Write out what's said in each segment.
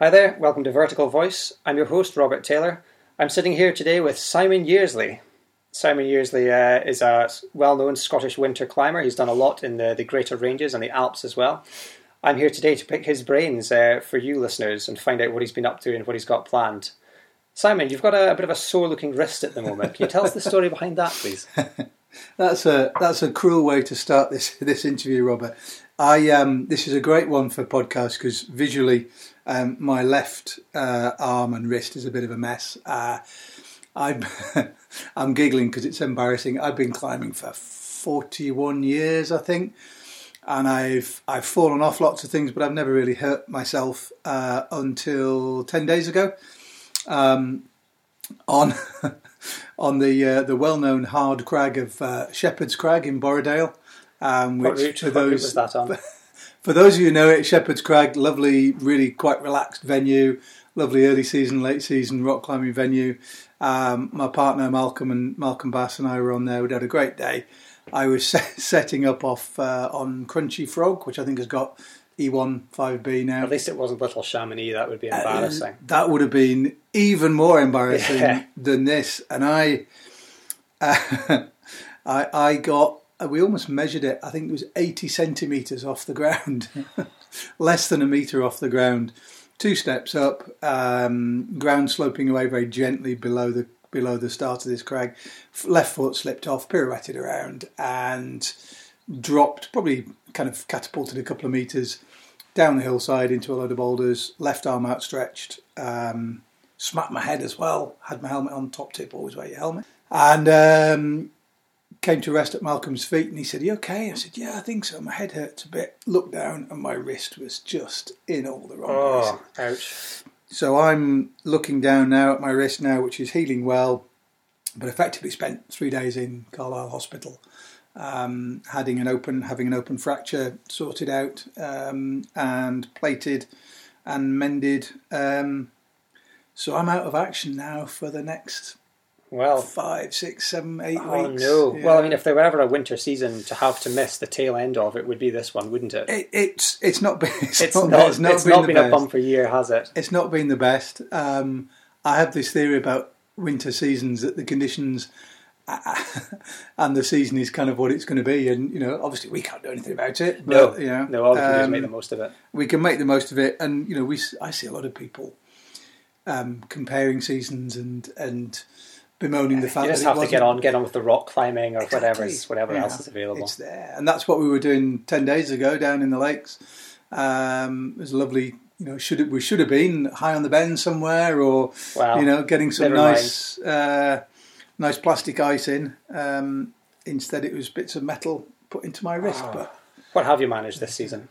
Hi there, welcome to Vertical Voice. I'm your host, Robert Taylor. I'm sitting here today with Simon Yearsley. Simon Yearsley uh, is a well known Scottish winter climber. He's done a lot in the, the Greater Ranges and the Alps as well. I'm here today to pick his brains uh, for you listeners and find out what he's been up to and what he's got planned. Simon, you've got a, a bit of a sore looking wrist at the moment. Can you tell us the story behind that, please? That's a that's a cruel way to start this this interview, Robert. I um, this is a great one for podcast because visually, um, my left uh, arm and wrist is a bit of a mess. Uh, I'm I'm giggling because it's embarrassing. I've been climbing for 41 years, I think, and I've I've fallen off lots of things, but I've never really hurt myself uh, until 10 days ago. Um, on on the uh, the well known hard crag of uh, Shepherd's Crag in Borrowdale. Um, What route, for those was that on? for those of you who know it, Shepherd's Crag, lovely, really quite relaxed venue, lovely early season, late season rock climbing venue. Um, my partner Malcolm and Malcolm Bass and I were on there. We had a great day. I was setting up off uh, on Crunchy Frog, which I think has got E E1 5B now. At least it wasn't Little Chamonix, that would be embarrassing. Uh, that would have been even more embarrassing Yeah. than this. And I, I, I got. We almost measured it. I think it was eighty centimeters off the ground, less than a meter off the ground. Two steps up, um, ground sloping away very gently below the below the start of this crag. Left foot slipped off, pirouetted around, and dropped. Probably kind of catapulted a couple of meters down the hillside into a load of boulders, left arm outstretched, um, smacked my head as well, had my helmet on, top tip, always wear your helmet, and um, came to rest at Malcolm's feet and he said, you okay? I said, yeah, I think so. My head hurts a bit. Looked down and my wrist was just in all the wrong places. Oh, ouch. So I'm looking down now at my wrist now, which is healing well, but effectively spent three days in Carlisle Hospital, um, having an open having an open fracture sorted out um, and plated and mended. Um, so I'm out of action now for the next Well, five, six, seven, eight oh weeks. no. Yeah. Well, I mean, if there were ever a winter season to have to miss, the tail end of it would be this one, wouldn't it? It, it's it's not been it's, It's not, not, it's not it's been, not been a bumper year, has it? It's not been the best. Um, I have this theory about winter seasons that the conditions and the season is kind of what it's going to be, and you know, obviously we can't do anything about it. No, you know, no, all we can do is um, make the most of it. we can make the most of it, and you know, we I see a lot of people um, comparing seasons and and bemoaning the fact You just that it have to get on, get on with the rock climbing or whatever, Exactly. whatever Yeah. else is available. It's there, and that's what we were doing ten days ago down in the lakes. Um, it was lovely. You know, should we should have been high on the bend somewhere, or Wow. you know, getting some nice, uh, nice plastic ice in. Um, instead, it was bits of metal put into my wrist. Oh. But What have you managed this season?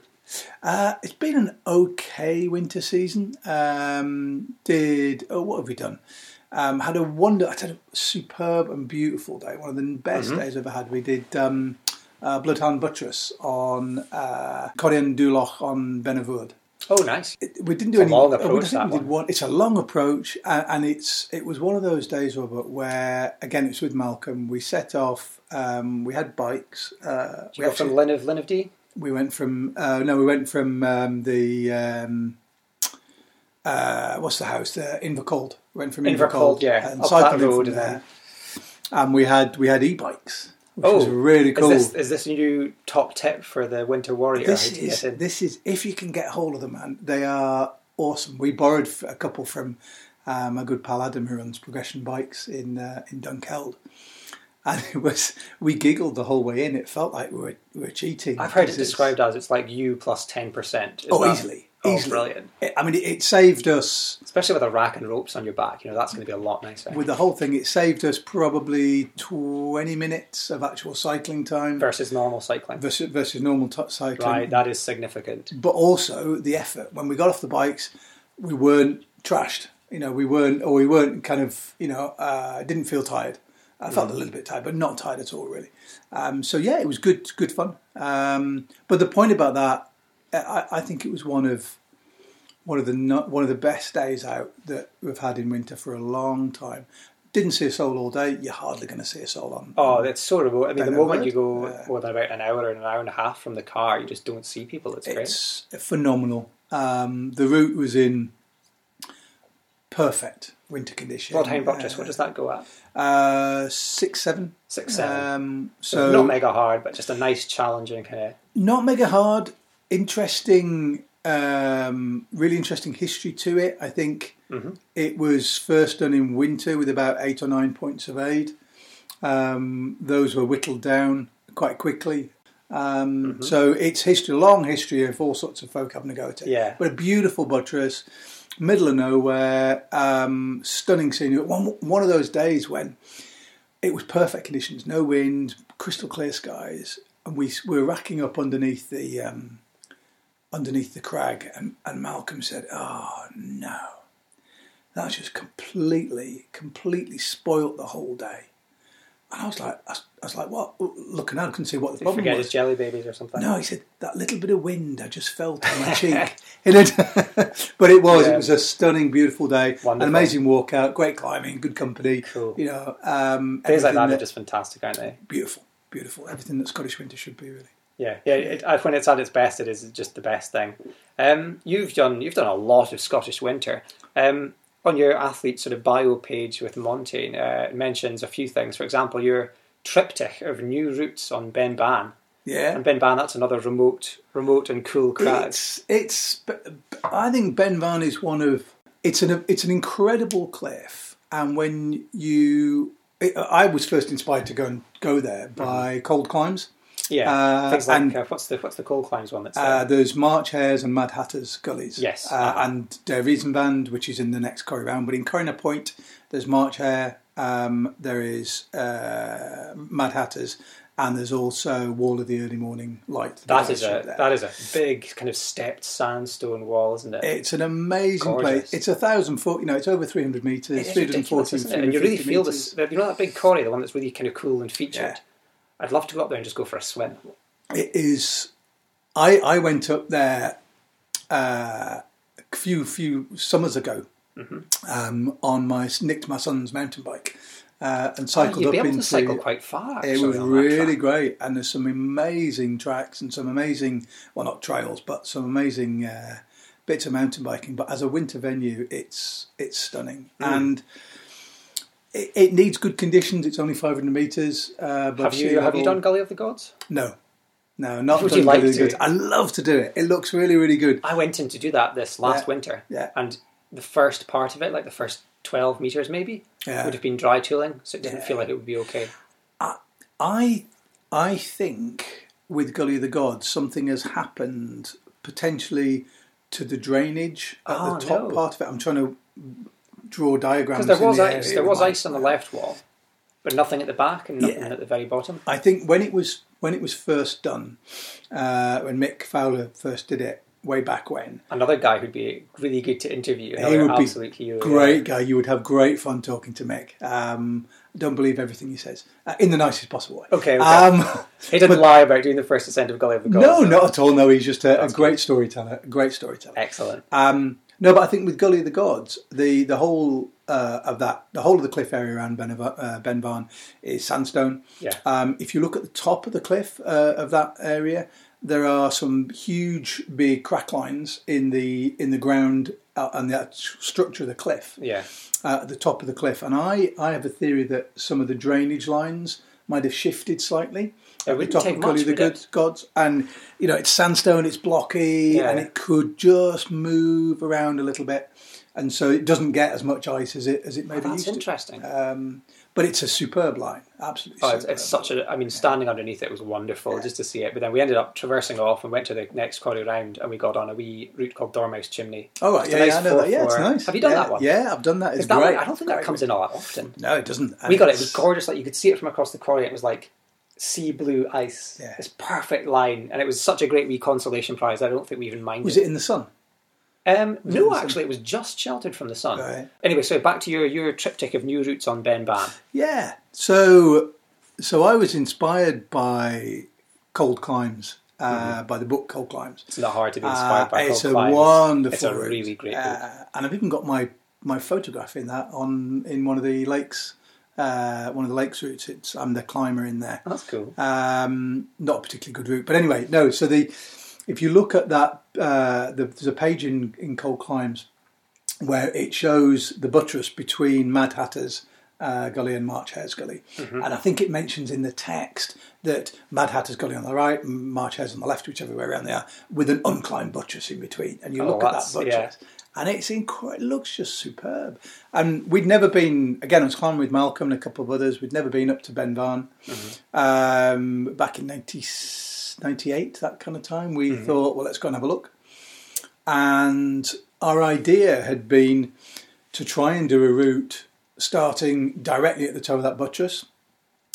uh, it's been an okay winter season. Um, did oh, what have we done? Um, had a wonder. I had a superb and beautiful day. One of the best Mm-hmm. days I've ever had. We did um, uh, Bloodhound Buttress on uh, Coire an Dubh Lochain on Beinn a' Bhuird. Oh, nice. It- we didn't do It's a any. long we- approach, that we did one. It's a long approach, and, and it's it was one of those days, Robert, where again it's with Malcolm. We set off. Um, we had bikes. Uh, go from Lynn of Linn of Dee? we went from uh, no, we went from um, the um, uh, what's the house? Uh, Invercauld. We went from Invercauld, Invercauld, yeah, and up that road and there. And we had we had e-bikes, which Oh, was really cool. Is this, is this a new top tip for the Winter Warrior? This is this is if you can get hold of them, man, they are awesome. We borrowed a couple from uh, my good pal Adam, who runs Progression Bikes in uh, in Dunkeld, and it was we giggled the whole way in. It felt like we were we were cheating. I've heard it described as it's like you plus 10%. Oh, that- easily, Oh, easily. brilliant. I mean, it, it saved us Especially with a rack and ropes on your back. You know, that's going to be a lot nicer. with the whole thing. It saved us probably twenty minutes of actual cycling time versus normal cycling. versus, versus normal t- cycling. Right, that is significant. but also the effort. When we got off the bikes, we weren't trashed. You know, we weren't, or we weren't kind of, you know, uh, didn't feel tired. I felt a little bit tired, but not tired at all, really. Um, so yeah, it was good, good fun. Um, but the point about that, I, I think it was one of one of the one of the best days out that we've had in winter for a long time. Didn't see a soul all day. You're hardly going to see a soul on. Oh, that's so remote. I mean, the moment the you go road, well, about an hour and an hour and a half from the car, you just don't see people. It's great. It's phenomenal. Um, the route was in perfect winter condition. Broadheim Buttress, Uh, what does that go at? Uh, six seven. Six, seven. Um, so so not mega hard, but just a nice, challenging kind of. not mega hard. Interesting, um, really interesting history to it. I think Mhm. it was first done in winter with about eight or nine points of aid. Um, those were whittled down quite quickly. Um, Mm-hmm. So it's history, long history of all sorts of folk having to go at it. Yeah. But a beautiful buttress, middle of nowhere, um, stunning scenery. One, one of those days when it was perfect conditions, no wind, crystal clear skies, and we were racking up underneath the um, underneath the crag, and, and Malcolm said, "Oh no, that's just completely, completely spoilt the whole day." And I was like, I was, I was like, what? Looking out, I couldn't see what the Did problem forget was. his jelly babies or something? No, he said that little bit of wind I just felt on my cheek. It had- but it was. Yeah. It was a stunning, beautiful day. Wonderful. An amazing walkout, great climbing, good company. Cool. You know, um, Days like everything that are just fantastic, aren't they? beautiful, beautiful. Everything that Scottish winter should be really. Yeah, yeah. It, when it's at its best, it is just the best thing. Um, you've done you've done a lot of Scottish winter. Um, on your athlete sort of bio page with Montane, uh, it mentions a few things. For example, your triptych of new routes on Beinn Bhan. Yeah. And Beinn Bhan, that's another remote, remote and cool crag. It's it's. I think Beinn Bhan is one of. It's an it's an incredible cliff, and when you, it, I was first inspired to go and go there by cold climbs. Yeah, Uh, things like and- uh, what's the what's the cold climbs one that's Uh, there? there's March Hares and Mad Hatters gullies. Yes. Uh, Uh-huh. And Der Riesenband, which is in the next Corrie round. But in Coire na Poite, there's March Hare, um, there is uh, Mad Hatters, and there's also Wall of the Early Morning Light. that is a there. that is a big kind of stepped sandstone wall, isn't it? It's an amazing Gorgeous. place. It's a thousand foot, you know, it's over 300 metres, It is ridiculous, 340, isn't it? And you really feel this. You know that big corrie, the one that's really kind of cool and featured. Yeah. I'd love to go up there and just go for a swim. It is. I I went up there uh, a few few summers ago Mm-hmm. um, on my nicked my son's mountain bike uh, and Oh, cycled be up into. to cycle quite far. it was really great, and there's some amazing tracks and some amazing, well, not trails, but some amazing uh, bits of mountain biking. But as a winter venue, it's it's stunning, Mm. and it, it needs good conditions. It's only 500 meters. Uh, Have you have you done Gully of the Gods? No, no, not Would done you like really to? good. I love to do it. It looks really, really good. I went in to do that this last Yeah. winter, Yeah. and the first part of it, like the first twelve meters, maybe, Yeah. would have been dry tooling, so it didn't Yeah. feel like it would be okay. I, I think with Gully of the Gods, something has happened potentially to the drainage at Oh, the top no. part of it. I'm trying to draw diagrams. Because there was the ice, there was ice on the left wall, but nothing at the back and nothing Yeah. at the very bottom. I think when it was when it was first done, uh, when Mick Fowler first did it way back when, Another guy who'd be really good to interview. he would be hero. great guy. You would have great fun talking to Mick. Um, don't believe everything he says uh, in the nicest possible way. Okay, okay. Um, He didn't But- lie about doing the first ascent of Gully of the Gods. no, not at all. No, he's just a, a great storyteller. A great storyteller. Excellent. Um, no, but I think with Gully of the Gods, the the whole uh, of that, the whole of the cliff area around Ben, uh, Beinn Bhan is sandstone. Yeah. Um, if you look at the top of the cliff uh, of that area, there are some huge, big crack lines in the in the ground uh, and the structure of the cliff Yeah. uh, at the top of the cliff. And I, I have a theory that some of the drainage lines might have shifted slightly. The top of the Good? Gods, and you know it's sandstone, it's blocky, Yeah. and it could just move around a little bit, and so it doesn't get as much ice as it as it maybe Oh, that's used interesting. to. Um, but it's a superb line, absolutely. Oh, it's, superb. it's such a. I mean, standing underneath it was wonderful just to see it. But then we ended up traversing off and went to the next corrie round, and we got on a wee route called Dormouse Chimney. Oh right, yeah, nice yeah, I know that. Yeah, it's nice. Have you done yeah, that one? Yeah, I've done that. It's Is that great. one- I don't think that comes in all that often. No, it doesn't. And we got it. It was gorgeous. Like you could see it from across the corrie. It was like sea blue ice. Yeah. This perfect line, and it was such a great wee consolation prize. I don't think we even minded. Was it in the sun? Um, it no, sun? actually, it was just sheltered from the sun. Right. Anyway, so back to your your triptych of new routes on Beinn Bhan. Yeah. So, so I was inspired by Cold Climbs, uh, by the book Cold Climbs. It's not hard to be inspired Uh, by. it's a Climbs. wonderful. It's a really great book. Uh, and I've even got my my photograph in that on in one of the lakes, uh, one of the lakes routes. It's I'm the climber in there. That's cool. Um, not a particularly good route, but anyway, no. So the if you look at that, uh, the, there's a page in in Cold Climbs. where it shows the buttress between Mad Hatter's uh, Gully and March Hare's Gully. Mm-hmm. And I think it mentions in the text that Mad Hatter's Gully on the right, March Hare's on the left, whichever way around they are, with an unclimbed buttress in between. And you Oh, look at that buttress, and it's incredible. It looks just superb. And we'd never been, again, I was climbing with Malcolm and a couple of others, we'd never been up to Beinn Bhan. Um, back in 90, 98, that kind of time, we thought, well, let's go and have a look. And our idea had been to try and do a route starting directly at the toe of that buttress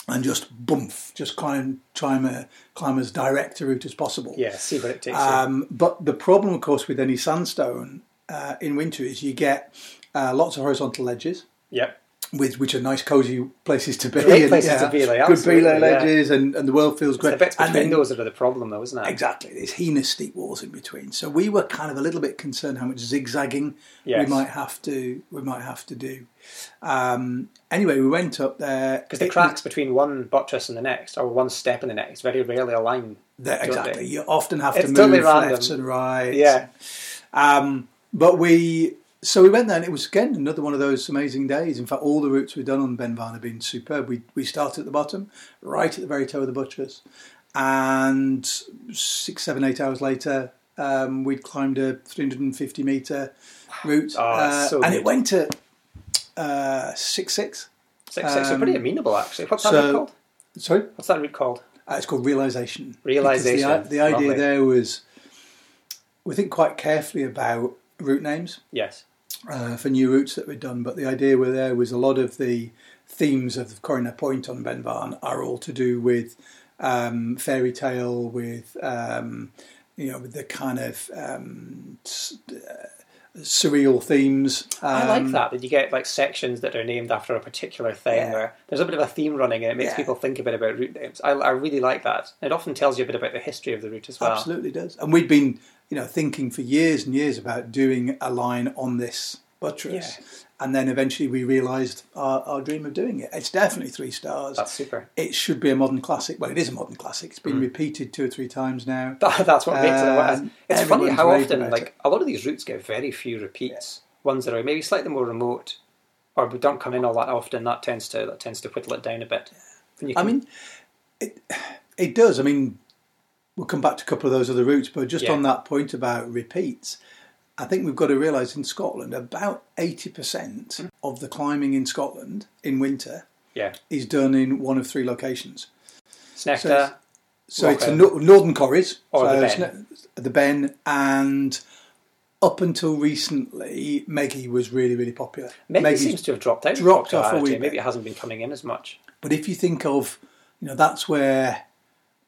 and just boomf, just climb, climb, a, climb as direct a route as possible. Yeah, see what it takes. Um, but the problem, of course, with any sandstone uh, in winter is you get uh, lots of horizontal ledges, Yep. with which are nice, cosy places to be. Great and, places to be, like, good belay yeah. ledges, and, and the world feels great. The bits and between then- those that are the problem, though, isn't it? Exactly. There's heinous steep walls in between. So we were kind of a little bit concerned how much zigzagging Yes. we might have to we might have to do. Um, anyway, we went up there Because the cracks between one buttress and the next, or one step and the next, very rarely align. exactly. You often have It's to move totally lefts and rights. Yeah. Um, but we so we went there and it was again another one of those amazing days. In fact, all the routes we've done on Beinn Bhan have been superb. We we started at the bottom, right at the very toe of the buttress, and six, seven, eight hours later, um, we'd climbed a 350 meter route, Oh, uh, so and good. it went to uh, six six. Six, six are pretty Um, amenable, actually. What's that so- route called? Sorry, What's that route called? uh, it's called realization. Realization. The, the idea Lovely. there was we think quite carefully about route names. Yes. uh, for new routes that were done. But the idea were there was a lot of the themes of Coire na Poite on Beinn Bhan are all to do with um, fairy tale, with um, you know, with the kind of um, uh, surreal themes. I like Um, that, that you get like sections that are named after a particular thing, Yeah. where there's a bit of a theme running and it makes Yeah. people think a bit about route names. I, I really like that. It often tells you a bit about the history of the route as well. Absolutely does. And we'd been, you know, thinking for years and years about doing a line on this buttress. Yeah. And then eventually we realised our, our dream of doing it. It's definitely three stars. That's super. it should be a modern classic. Well, it is a modern classic. It's been Mm. repeated two or three times now. That, that's what makes it. A, Um, it's funny how often, like it. a lot of these routes get very few repeats. Ones that are maybe slightly more remote, or don't come in all that often. That tends to that tends to whittle it down a bit. And you I mean, it it does. I mean, we'll come back to a couple of those other routes, but just Yeah. on that point about repeats, I think we've got to realise in Scotland about eighty percent Hmm. of the climbing in Scotland in winter yeah, is done in one of three locations. Sneachda. So So it's Rockland. no- Northern Corries, Or so the Ben. ne- the Ben, and up until recently, Meagaidh was really, really popular. It seems to have dropped out. dropped off a wee Maybe it hasn't been coming in as much. But if you think of, you know, that's where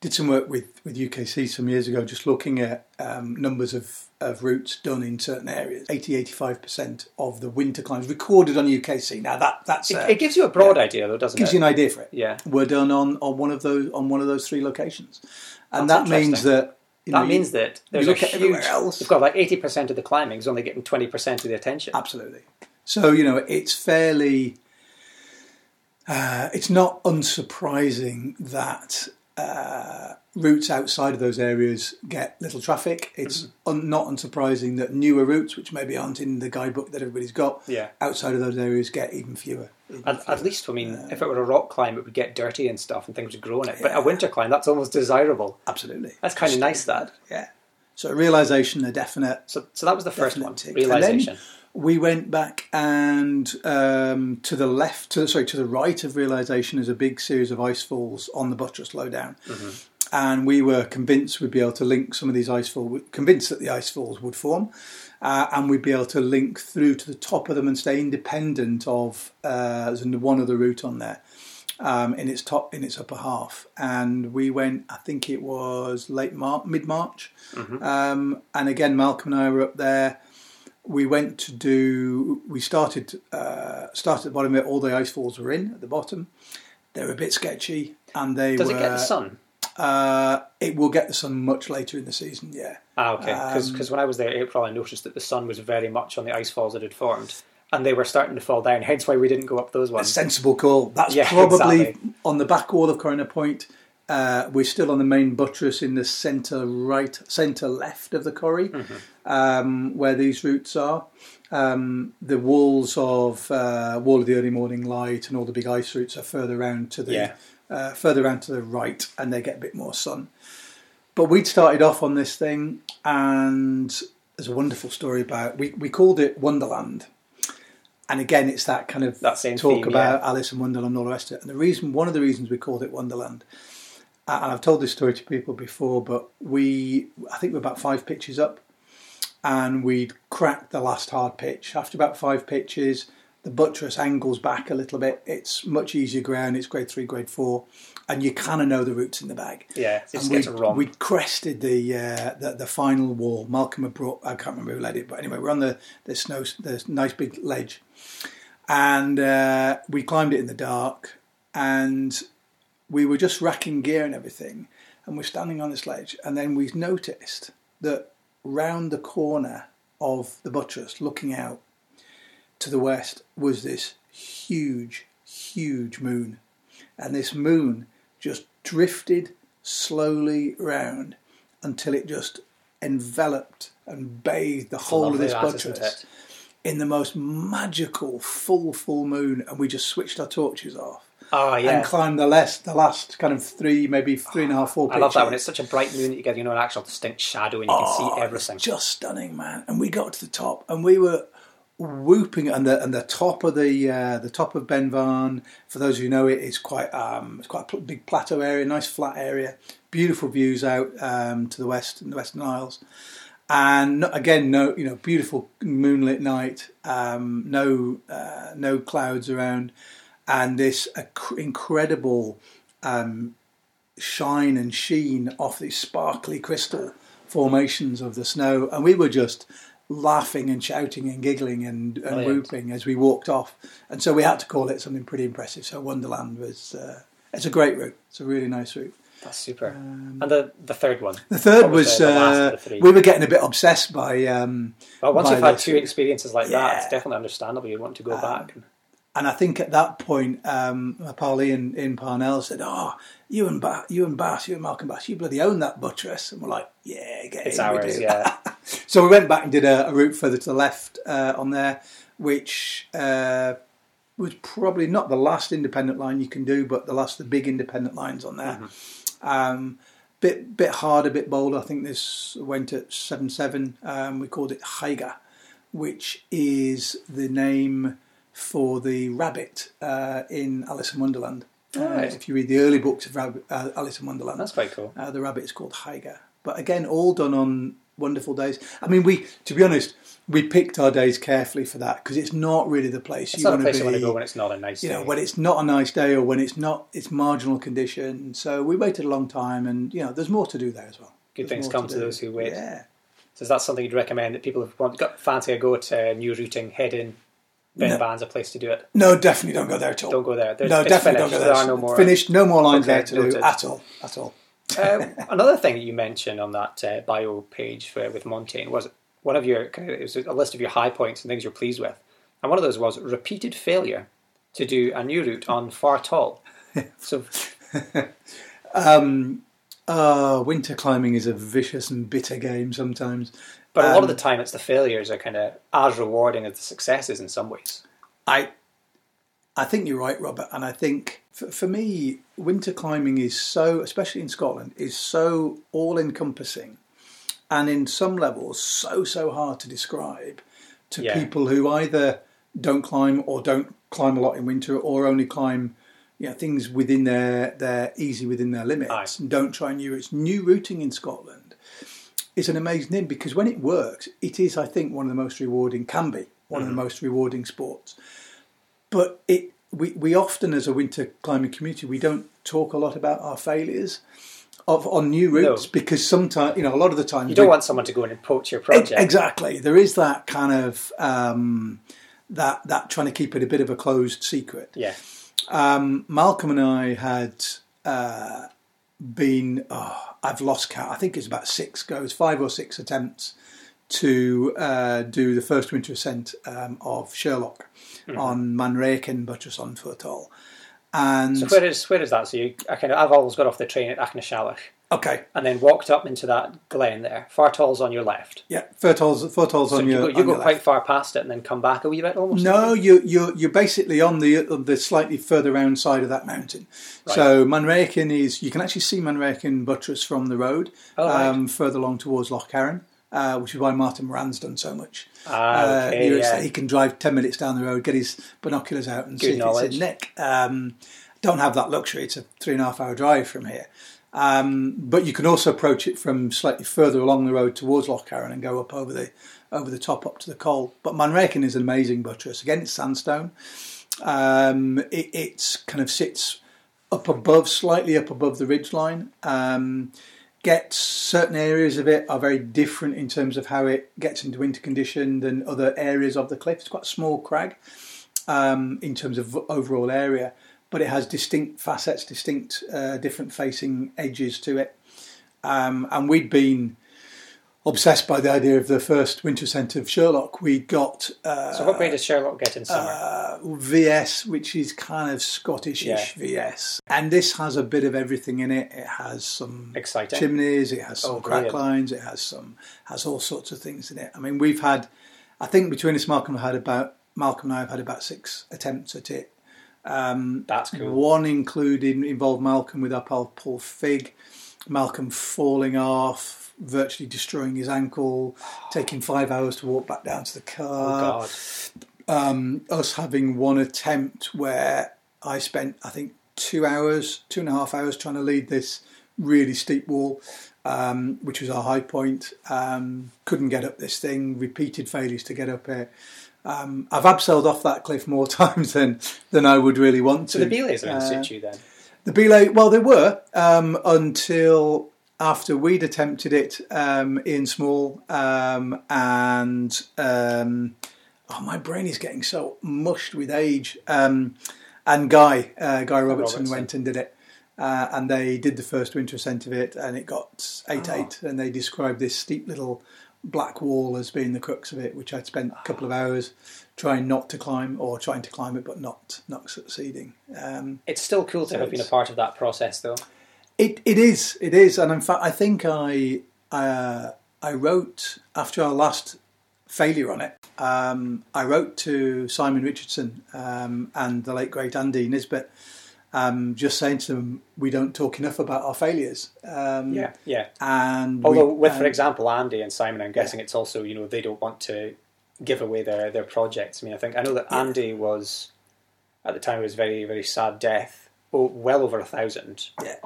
did some work with, with UKC some years ago, just looking at um, numbers of, of routes done in certain areas. 80 85% of the winter climbs recorded on UKC. Now that that's It, uh, it gives you a broad idea, though, doesn't gives it? Gives you an idea for it. Yeah. were done on, on one of those on one of those three locations, and That's that means that you know, that means that there's look a at huge. everywhere else. You've got like eighty percent of the climbing is only getting twenty percent of the attention. Absolutely. So you know, it's fairly. Uh, it's not unsurprising that uh, routes outside of those areas get little traffic. It's Mm-hmm. un- not unsurprising that newer routes, which maybe aren't in the guidebook that everybody's got, Yeah. outside of those areas get even fewer. Even At, fewer. at least, I mean, if it were a rock climb, it would get dirty and stuff, and things would grow in it. But a winter climb, that's almost desirable. Absolutely. That's kind of nice. That. Yeah. So realization, a definite So, so that was the first one. tick. Realization. We went back and um, to the left, to, sorry, to the right of realization is a big series of ice falls on the buttress lowdown. Mm-hmm. And we were convinced we'd be able to link some of these ice falls, convinced that the ice falls would form, uh, and we'd be able to link through to the top of them and stay independent of. Uh, one other route on there um, in its top, in its upper half, and we went. I think it was late March, mid March, um, and again Malcolm and I were up there we went to do. We started uh, started at the bottom. Where all the ice falls were in at the bottom. They were a bit sketchy, and they Does were. it get the sun? Uh, it will get the sun much later in the season. Yeah, Ah, okay. Because Um, when I was there in April, I noticed that the sun was very much on the ice falls that had formed, and they were starting to fall down. Hence why we didn't go up those ones. a sensible call. That's Yeah, probably exactly. on the back wall of Coire na Poite. Uh, we're still on the main buttress in the centre right, centre left of the corrie, Mm-hmm. um, where these routes are. Um, the walls of uh, Wall of the Early Morning Light and all the big ice routes are further round to the Yeah. uh, further round to the right, and they get a bit more sun. But we'd started off on this thing, and there's a wonderful story about. We we called it Wonderland, and again, it's that kind of That talk theme, about Alice in Wonderland and all the rest of it. And the reason, one of the reasons we called it Wonderland, and I've told this story to people before, but we, I think we're about five pitches up, and we'd cracked the last hard pitch. After about five pitches, the buttress angles back a little bit. It's much easier ground. It's grade three, grade four, and you kind of know the routes in the bag. Yeah, it just we'd, wrong. we'd crested the, uh, the the final wall. Malcolm had brought. I can't remember who led it, but anyway, we're on the the snow, the nice big ledge, and uh, we climbed it in the dark, and we were just racking gear and everything, and we're standing on this ledge, and then we noticed that round the corner of the buttress, looking out to the west, was this huge, huge moon, and this moon just drifted slowly round until it just enveloped and bathed the whole of this that, buttress in the most magical full full moon, and we just switched our torches off Oh yeah. and climb the last the last kind of three, maybe three and a half, four. I love that when it's such a bright moon that you get you know an actual distinct shadow and you can Oh, see everything. Just stunning, man. And we got to the top, and we were whooping, and the and the top of the uh, the top of Beinn Bhan. For those who know it, it, is quite um, it's quite a big plateau area, nice flat area, beautiful views out um, to the west and the Western Isles. And again, no, you know, beautiful moonlit night, um, no, uh, no clouds around, and this incredible um, shine and sheen off these sparkly crystal formations of the snow, and we were just laughing and shouting and giggling and, and whooping as we walked off. And so we had to call it something pretty impressive. So Wonderland was uh, it's a great route. It's a really nice route. That's super. and the the third one. Um, The third was the- uh, the we were getting a bit obsessed by. Um, Well, once by you've had two experiences like that, Yeah. Um, it's definitely understandable. You want to go back. And, I think at that point, um, my pal Ian in Parnell said, "Oh, you and ba- you and Bass, you and Malcolm Bass, you bloody own that buttress." And we're like, "Yeah, get it's in, ours, do." yeah. So we went back and did a, a route further to the left uh, on there, which uh, was probably not the last independent line you can do, but the last of the big independent lines on there. Um, bit bit harder, bit bolder. I think this went at seven seven. Um, we called it Haiga, which is the name for the rabbit uh, in Alice in Wonderland. Uh, Right. if you read the early books of Rabbit, uh, Alice in Wonderland, That's quite cool. uh, the rabbit is called Haiga. But again, all done on wonderful days. I mean, we to be honest, we picked our days carefully for that because it's not really the place It's you want to you want be. to go when it's not a nice you day. know, when it's not a nice day or when it's not, it's marginal condition. So we waited a long time, and you know, there's more to do there as well. Good There's things come to do. those who wait. Yeah. So is that something you'd recommend that people who want got fancy a go to new routing, head in, Ben No. Van's a place to do it. No, definitely don't go there at all. Don't go there. There's, no, definitely finished. don't go There there. are no more. Finished. No more lines Okay, there to noted. do at all. At all. uh, another thing that you mentioned on that uh, bio page for, with Montane was one of your it was a list of your high points and things you're pleased with, and one of those was repeated failure to do a new route on Fuar Tholl. so Um, uh, winter climbing is a vicious and bitter game sometimes. But a lot of Um, the time, it's the failures are kind of as rewarding as the successes in some ways. I I think you're right, Robert, and I think for, for me, winter climbing is so, especially in Scotland, is so all encompassing, and in some levels, so so hard to describe to Yeah. people who either don't climb or don't climb a lot in winter, or only climb. You know, things within their they're easy within their limits Aye. and don't try new routes. New routing in Scotland is an amazing thing because when it works, it is, I think, one of the most rewarding, can be one of the most rewarding sports. But it, we, we often, as a winter climbing community, we don't talk a lot about our failures of on new routes No. because sometimes, you know, a lot of the time You don't we- want someone to go in and poach your project. Exactly. There is that kind of um, that that trying to keep it a bit of a closed secret. Yeah, Um, Malcolm and I had uh, been. Oh, I've lost count. I think it's about six goes, five or six attempts to uh, do the first winter ascent um, of Sherlock on Mainreachan Buttress on Fuar Tholl. And So where is where is that? So you, I kind of, I've always got off the train at Achnashellach okay, and then walked up into that glen there. Fuar Tholl's on your left. yeah, Fuar Tholl's Fertol's So on you your go, you on go your quite left. far past it and then come back a wee bit almost. No, you you you're basically on the on the slightly further round side of that mountain. Right. So Mainreachan is you can actually see Mainreachan buttress from the road, Oh, right. um, further along towards Loch Carron, uh, which is why Martin Moran's done so much. Ah, Uh, okay, know, yeah. he can drive ten minutes down the road, get his binoculars out, and Good see if knowledge. it's in Nick. Um, don't have that luxury. It's a three and a half hour drive from here. Um, but you can also approach it from slightly further along the road towards Loch Carron and go up over the over the top up to the Col. But Mainreachan is an amazing buttress. Again, it's sandstone. Um, it it's kind of sits up above, slightly up above the ridge line. Um, gets certain areas of it are very different in terms of how it gets into winter condition than other areas of the cliff. It's quite a small crag um, in terms of overall area, but it has distinct facets, distinct uh, different facing edges to it. Um, and we'd been obsessed by the idea of the first winter ascent of Sherlock. We got uh, So what way does Sherlock get in summer? uh, VS, which is kind of Scottish-ish VS, and this has a bit of everything in it. It has some Exciting. chimneys, it has some Oh, crack brilliant. lines, it has some has all sorts of things in it. I mean, we've had, I think between us, Malcolm had about Malcolm and I have had about six attempts at it. Um, That's cool. One included involved Malcolm with up Paul Fig, Malcolm falling off, virtually destroying his ankle, taking five hours to walk back down to the oh car God. um, us having one attempt where I spent, I think, two hours, two and a half hours trying to lead this really steep wall, um, which was our high point. Um, couldn't get up this thing, repeated failures to get up it. Um, I've abseiled off that cliff more times than than I would really want to. So the Belays are in Uh, situ then. the belay, well, they were um, until after we'd attempted it. Um, Iain Small um, and um, oh, my brain is getting so mushed with age. Um, and Guy, uh, Guy Robertson, Robertson. went and did it. Uh, and they did the first winter ascent of it, and it got eight Oh. eight. And they described this steep little black wall as being the crux of it, which I'd spent a couple of hours trying not to climb, or trying to climb it but not not succeeding. Um, It's still cool to So have been a part of that process, though. it it is it is, and in fact, I think I uh, I wrote after our last failure on it. Um, I wrote to Simon Richardson um, and the late great Andy Nisbet, um, just saying to them we don't talk enough about our failures. Um, Yeah, yeah. and Although, we- with for example, Andy and Simon, I'm guessing it's also you know they don't want to give away their their projects. I mean, I think I know that Yeah. Andy was at the time it was very very sad death, oh, well over a thousand, yeah,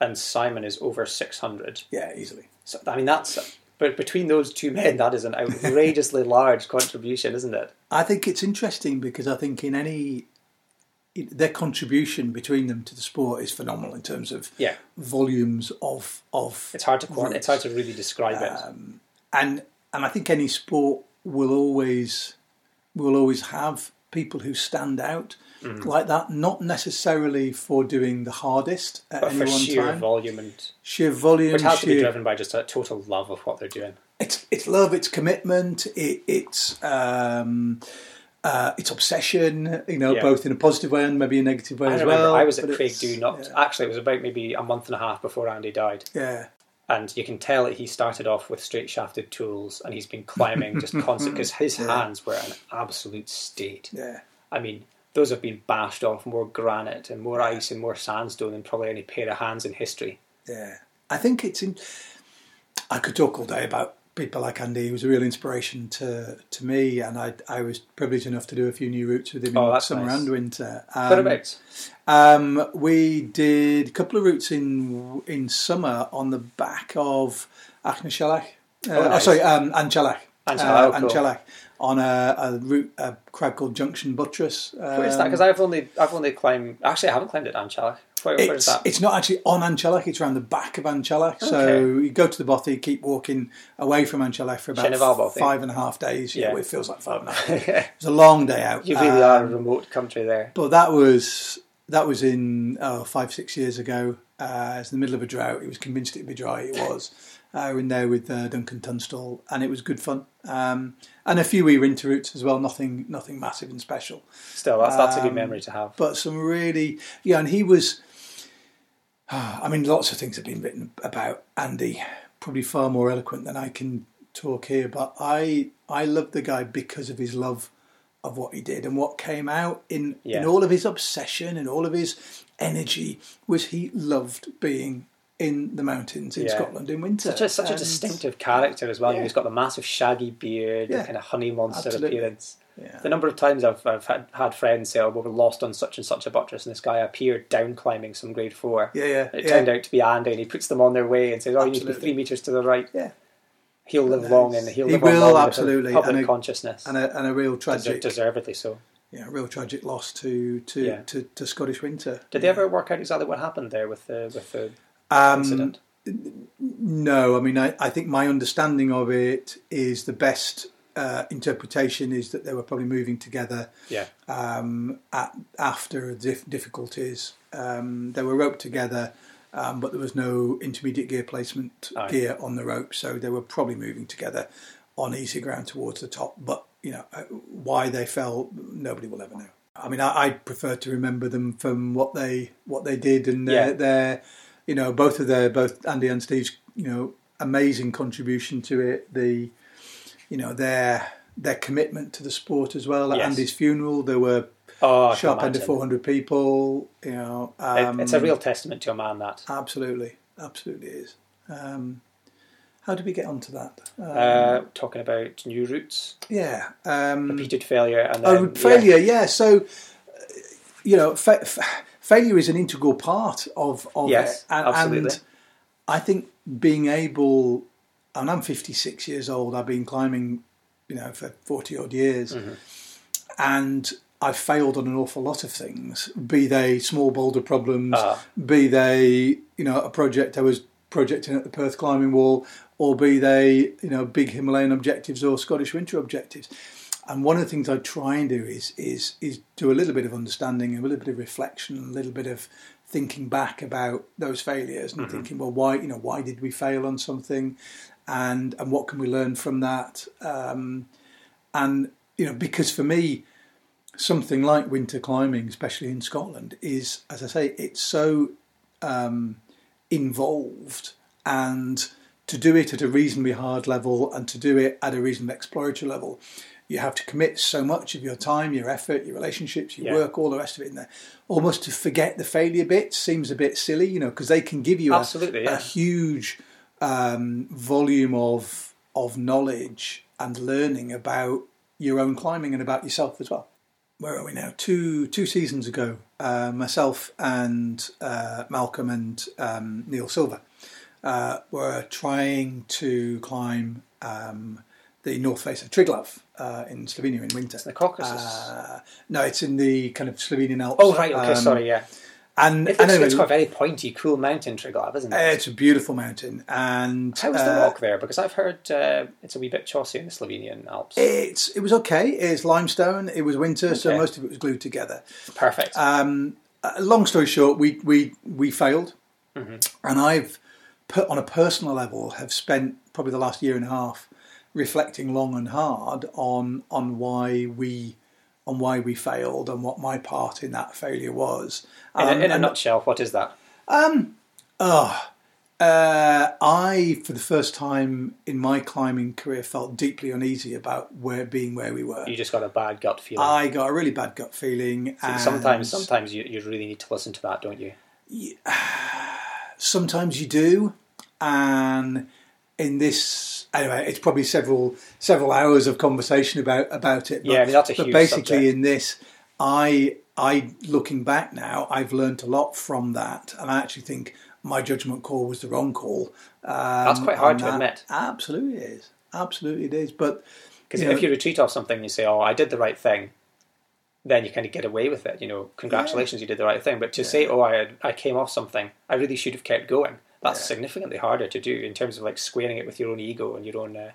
and Simon is over six hundred. yeah, easily. So I mean, that's but between those two men, that is an outrageously large contribution, isn't it? I think it's interesting because I think in any their contribution between them to the sport is phenomenal in terms of Yeah, volumes of of it's hard to quant- it's hard to really describe it. Um, and and I think any sport will always will always have people who stand out Mm-hmm. like that. Not necessarily for doing the hardest at But any for one sheer time. volume and sheer volume, which has to be driven by just a total love of what they're doing. it's it's love, it's commitment, it, it's um, uh, it's obsession. You know, Yeah. both in a positive way and maybe a negative way I as remember well. I was at Craig Do not Yeah, actually it was about maybe a month and a half before Andy died. yeah, and you can tell that he started off with straight shafted tools and he's been climbing just constant because his Yeah. hands were an absolute state. yeah. I mean, those have been bashed off more granite and more ice and more sandstone than probably any pair of hands in history. Yeah, I think it's in. I could talk all day about people like Andy. He was a real inspiration to to me, and I I was privileged enough to do a few new routes with him Oh, in summer nice. and winter. Um, um, we did a couple of routes in in summer on the back of Achnashellach. Uh, Oh, oh, sorry, um, An Teallach. Anchalach, oh, uh, cool. An Teallach, on a, a route, a crag called Junction Buttress. What is that? Um, Because I've only I've only climbed. Actually, I haven't climbed it An Teallach. Where, where is It's, that? it's not actually on An Teallach, it's around the back of An Teallach. So you go to the bothy, keep walking away from An Teallach for about five and a half days. Yeah, Yeah. it feels like five and a half. It was a long day out. you really are a Um, remote country there. But that was that was in oh, five, six years ago. Uh, it's in the middle of a drought. He was convinced it'd be dry. It was. uh, in there with uh, Duncan Tunstall, and it was good fun. Um, and a few wee winter routes as well. Nothing, nothing massive and special. Still, that's that's a good Um, memory to have. But some really, yeah, and he was. I mean, lots of things have been written about Andy, probably far more eloquent than I can talk here. But I, I love the guy because of his love of what he did and what came out in Yeah. in all of his obsession and all of his energy was he loved being in the mountains in Yeah. Scotland in winter. Such a such a distinctive character as well. Yeah. He's got the massive shaggy beard, Yeah. kind of honey monster Absolutely. appearance. Yeah. The number of times I've, I've had, had friends say, "Oh, we were lost on such and such a buttress," and this guy appeared down climbing some grade four. Yeah, yeah, It yeah. turned out to be Andy, and he puts them on their way and says, "Oh, you need to be three meters to the right." Yeah. He'll live long, and he'll He live will, on long absolutely, public and a- consciousness, and a, and a real tragic, deservedly so. yeah, a real tragic loss to to, Yeah. to, to Scottish winter. Did they ever work out exactly what happened there with the with the Um, incident? No, I mean, I, I think my understanding of it is the best uh, interpretation is that they were probably moving together Yeah, um, at, after dif- difficulties. Um, they were roped together, um, but there was no intermediate gear placement Aye. gear on the rope, so they were probably moving together on easy ground towards the top. But you know uh, why they fell, nobody will ever know. I mean, I, I prefer to remember them from what they what they did and their, Yeah. their you know both of their both Andy and Steve's you know amazing contribution to it. The you know their their commitment to the sport as well. At Yes. Andy's funeral, there were oh, sharp under imagine. 400 people. You know, um, it's a real testament to a man that. absolutely, absolutely is. Um, how did we get onto that? Um, Uh, talking about new routes, yeah, um, repeated failure, and then oh, failure. Yeah, so uh, you know, fa- fa- failure is an integral part of of Yes, it, and, absolutely. and I think being able, and I'm 56 years old. I've been climbing, you know, for 40 odd years, Mm-hmm. and I've failed on an awful lot of things. Be they small boulder problems, Ah. be they you know a project I was projecting at the Perth climbing wall, or be they you know big Himalayan objectives or Scottish winter objectives. And one of the things I try and do is is is do a little bit of understanding, a little bit of reflection, a little bit of thinking back about those failures and thinking, well, why you know why did we fail on something, and and what can we learn from that? Um, and you know because for me something like winter climbing especially in scotland is as i say it's so um, involved and to do it at a reasonably hard level and to do it at a reasonably exploratory level you have to commit so much of your time your effort your relationships your Yeah. work all the rest of it in there almost to forget the failure bit seems a bit silly you know because they can give you a, Absolutely, a yeah. huge um, volume of of knowledge and learning about your own climbing and about yourself as well. Where are we now? Two two seasons ago, uh, myself and uh, Malcolm and um, Neil Silver uh, were trying to climb um, the north face of Triglav uh, in Slovenia in winter. the Caucasus. Uh, no, it's in the kind of Slovenian Alps. oh right, okay, Um, sorry, yeah. And, It looks, anyway, it's quite a very pointy, cool mountain, Triglav, isn't it? uh, it's a beautiful mountain, and How's the uh, rock there? Because I've heard uh, it's a wee bit chossy in the Slovenian Alps. It's it was okay. It's limestone. It was winter, so most of it was glued together. Perfect. Um, uh, long story short, we we we failed, and I've put on a personal level have spent probably the last year and a half reflecting long and hard on on why we on why we failed and what my part in that failure was. in, a, Um, in a and- nutshell, what is that? Oh, uh, I, for the first time in my climbing career, felt deeply uneasy about where being where we were. You just got a bad gut feeling. I got a really bad gut feeling. and sometimes, sometimes you, you really need to listen to that, don't you? sometimes you do, and in this anyway, it's probably several several hours of conversation about about it. But, Yeah, I mean, that's a but huge basically subject. in this, I I looking back now, I've learned a lot from that, and I actually think my judgment call was the wrong call. Um, That's quite hard to admit. Absolutely, it is. Absolutely, it is. But Because you know, if you retreat off something, and you say, "Oh, I did the right thing," then you kind of get away with it. You know, congratulations, you did the right thing. But to say, "Oh, I I came off something," I really should have kept going. That's significantly harder to do in terms of like squaring it with your own ego and your own. Uh,